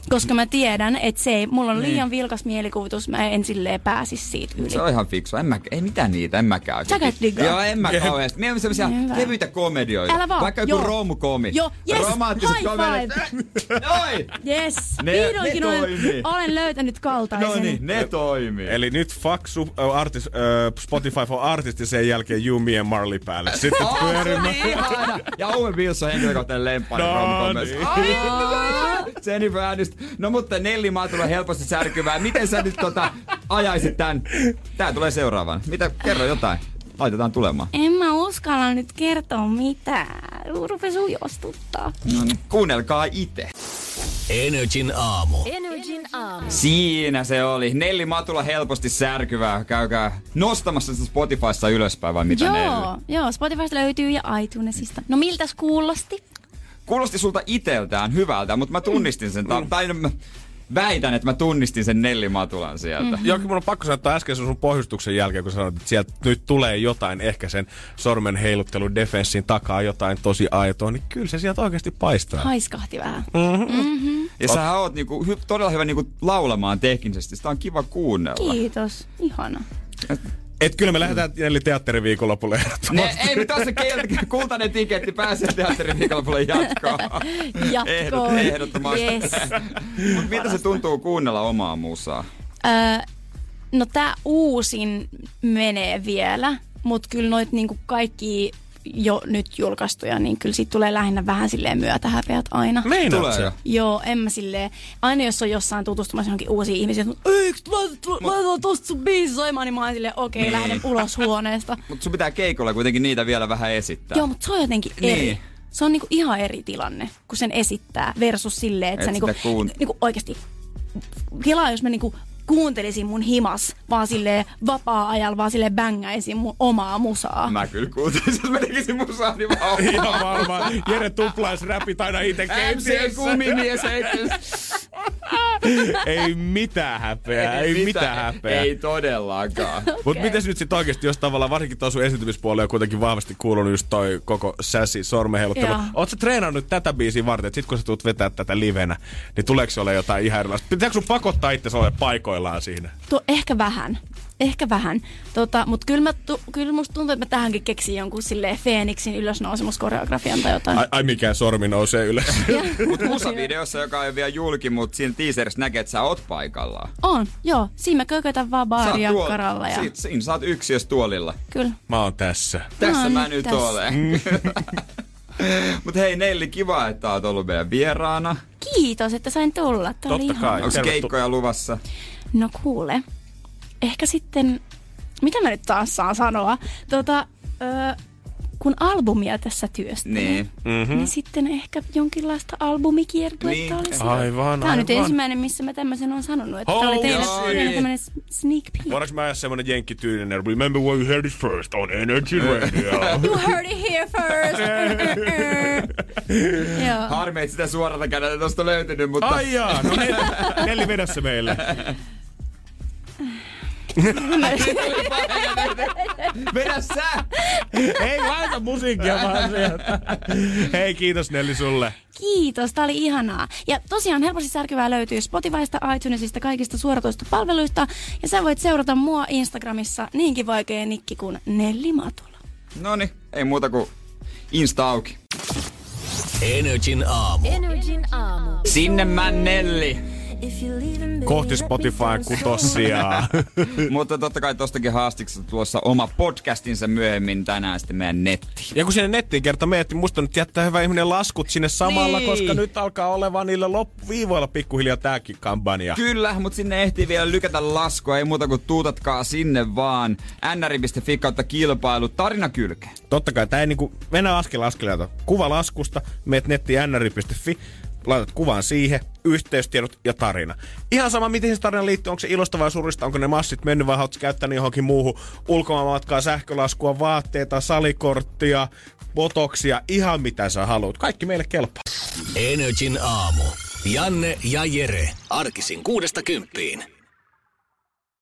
Koska mä tiedän, että se ei, mulla on liian vilkas mielikuvitus, mä en silleen pääsisi siitä yli. Se on ihan fiksu. En mä, ei mitään niitä, en mäkään. Sä käyt diggaa. Joo, en mä kauheasti. Mieluummin semmosia Hyvä. kevyitä komedioita. Älä vaan. Vaikka joku Joo. romukomi. Joo, yes, Romantiset high komediat. Noin! Yes, Ne- vihdoinkin ne olen, olen löytänyt kaltaisen. No niin, ne toimii. Eli nyt fuck su, äh, artist, äh, Spotify for Artists ja sen jälkeen You, Me and Marley päälle. Sitten Oh, se on pyörimään. niin ihana. Ja Owen Wilson on henkilökohtainen lemppari No romukomeissa. niin. Ai, Jennifer Aniston. No mutta Nelli Maa tulee helposti särkyvää. Miten sä nyt tota ajaisit tän? Tää tulee seuraavan. Mitä? Kerro jotain. Laitetaan tulemaan. En mä uskalla nyt kertoa mitään. Rupes ujostuttaa. No niin. Kuunnelkaa itse. Energin aamu. Siinä se oli. Nelli Matula helposti särkyvää. Käykää nostamassa sitä Spotifyssa ylöspäin vai mitä Nelli? Joo, joo, Spotifysta löytyy ja iTunesista. No miltäs kuulosti? Kuulosti sulta iteltään hyvältä, mutta mä tunnistin sen. Ta- tai mä väitän, että mä tunnistin sen Nelli Matulan sieltä. Mm. Jokin mun on pakko sanoa, että äsken sun pohjustuksen jälkeen, kun sanoit, että sieltä nyt tulee jotain, ehkä sen sormen heiluttelun defenssin takaa jotain tosi aitoa, niin kyllä se sieltä oikeasti paistaa. Haiskahti vähän. Ja sä oot niinku, hy- todella hyvä niinku laulamaan teknisesti. Sitä on kiva kuunnella. Kiitos, ihana. Et kyllä me lähdetään eli teatteriviikonlopulle Ne, ehdottomasti. ei, mutta tässä kultainen tiketti pääsee teatterin viikonlopulle jatkoon. Jatkoon. Ehdot, ehdottomasti. Yes. Mut miltä se tuntuu kuunnella omaa musaa? Öö, no tää uusin menee vielä, mutta kyllä noit niinku kaikki jo nyt julkaistuja, niin kyllä siitä tulee lähinnä vähän silleen myötähäpeät aina. Meinaat Tulee jo. Joo, en mä silleen, aina jos on jossain tutustumassa johonkin uusiin ihmisiin, että eikö laitetaan tosta sun biisi soimaan, niin mä oon silleen, okei, okay, lähden ulos huoneesta. Mutta sun pitää keikolla kuitenkin niitä vielä vähän esittää. Joo, mutta se on jotenkin Niin. eri. Se on niinku ihan eri tilanne, kun sen esittää versus silleen, että Et sä niinku, kuun- niinku oikeasti kelaa, jos mä niinku kuuntelisin mun himas, vaan sille vapaa-ajalla, vaan sille bängäisin mun omaa musaa. Mä kyllä kuuntelisin, jos mä tekisin musaa, niin vaan Ihan varmaan. Jere tuplais räpit aina itse MC kumimies. Ei mitään häpeää, ei, mitään häpeää. Ei todellakaan. Mutta miten nyt sitten oikeasti, jos tavallaan varsinkin tuon sun esiintymispuolella on kuitenkin vahvasti kuulunut just toi koko sässi sormenheiluttelu. Joo. Oletko treenannut tätä biisiä varten, että sit kun sä tulet vetää tätä livenä, niin tuleeko se olla jotain ihan erilaista? Pitääkö sun pakottaa itse ole paikoillaan siinä? Tuo, ehkä vähän. Ehkä vähän. Tota, Mutta kyllä, mä tu, kyllä musta tuntuu, että mä tähänkin keksin jonkun silleen Feeniksin ylösnousemuskoreografian tai jotain. Ai, ai mikään sormi nousee ylös. Mut musavideossa, joka ei ole vielä julki, mutta siinä teaserissa näkee, että sä oot paikallaan. On, joo. Siinä mä kökötän vaan Sä oot baariakkaralla. Ja... Siin, siinä sä oot yksiössä tuolilla. Kyllä. Mä oon tässä. Tässä No, mä nyt tässä. olen. Mut hei Nelli, kiva, että oot ollut meidän vieraana. Kiitos, että sain tulla. Tämä oli Totta kai. Onko keikkoja luvassa? No kuule, ehkä sitten, mitä mä nyt taas saan sanoa? Tota, ö, kun albumia tässä työstelen, Niin. Mm-hmm. niin sitten ehkä jonkinlaista albumikiertuetta Niin. olisi. Aivan, Tämä on nyt aivan. ensimmäinen, missä mä tämmöisen on sanonut, että Oh, tämä oli teille, niin. tämmöinen sneak peek. Voidaanko mä ajaa semmonen jenkkityylinen? Remember where you heard it first on Energy Radio. You heard it here first. Harmi, että sitä suoralta kädeltä tosta löytynyt, mutta... Ai jaa, no Nelli, Nelli vedä se meille. Vedä sä! Ei laita musiikkia vaan sieltä. Hei, kiitos Nelli sulle. Kiitos, tää oli ihanaa. Ja tosiaan helposti särkyvää löytyy Spotifysta, iTunesista, kaikista suoratoistopalveluista. Ja sä voit seurata mua Instagramissa niinkin vaikea nikki kuin Nelli Matula. Noni, ei muuta kuin Insta auki. Energin aamu. Energin aamu. Sinne mä Nelli. Kohti Spotify kutossia. Mutta totta kai tostakin haastiksi tulossa oma podcastinsa myöhemmin tänään sitten meidän nettiin. Ja kun sinne nettiin kerta meet, niin musta nyt jättää hyvä ihminen laskut sinne samalla, Niin. koska nyt alkaa olevan niillä loppuviivoilla pikkuhiljaa tääkin kampanja. Kyllä, mutta sinne ehtii vielä lykätä laskua, ei muuta kuin tuutatkaa sinne vaan. nri.fi kautta kilpailu, tarina kylkeen. Totta kai, tää ei niinku, mennä askel askeleelta. Kuva laskusta, meet nettiin nri.fi, laitat kuvan siihen, yhteystiedot ja tarina. Ihan sama, miten se tarina liittyy, onko se ilosta vai surista, onko ne massit mennyt vai haluatko käyttää johonkin muuhun ulkomaanmatkaa, sähkölaskua, vaatteita, salikorttia, botoksia, ihan mitä sä haluat. Kaikki meille kelpaa. Energin aamu. Janne ja Jere. Arkisin kuudesta kymppiin.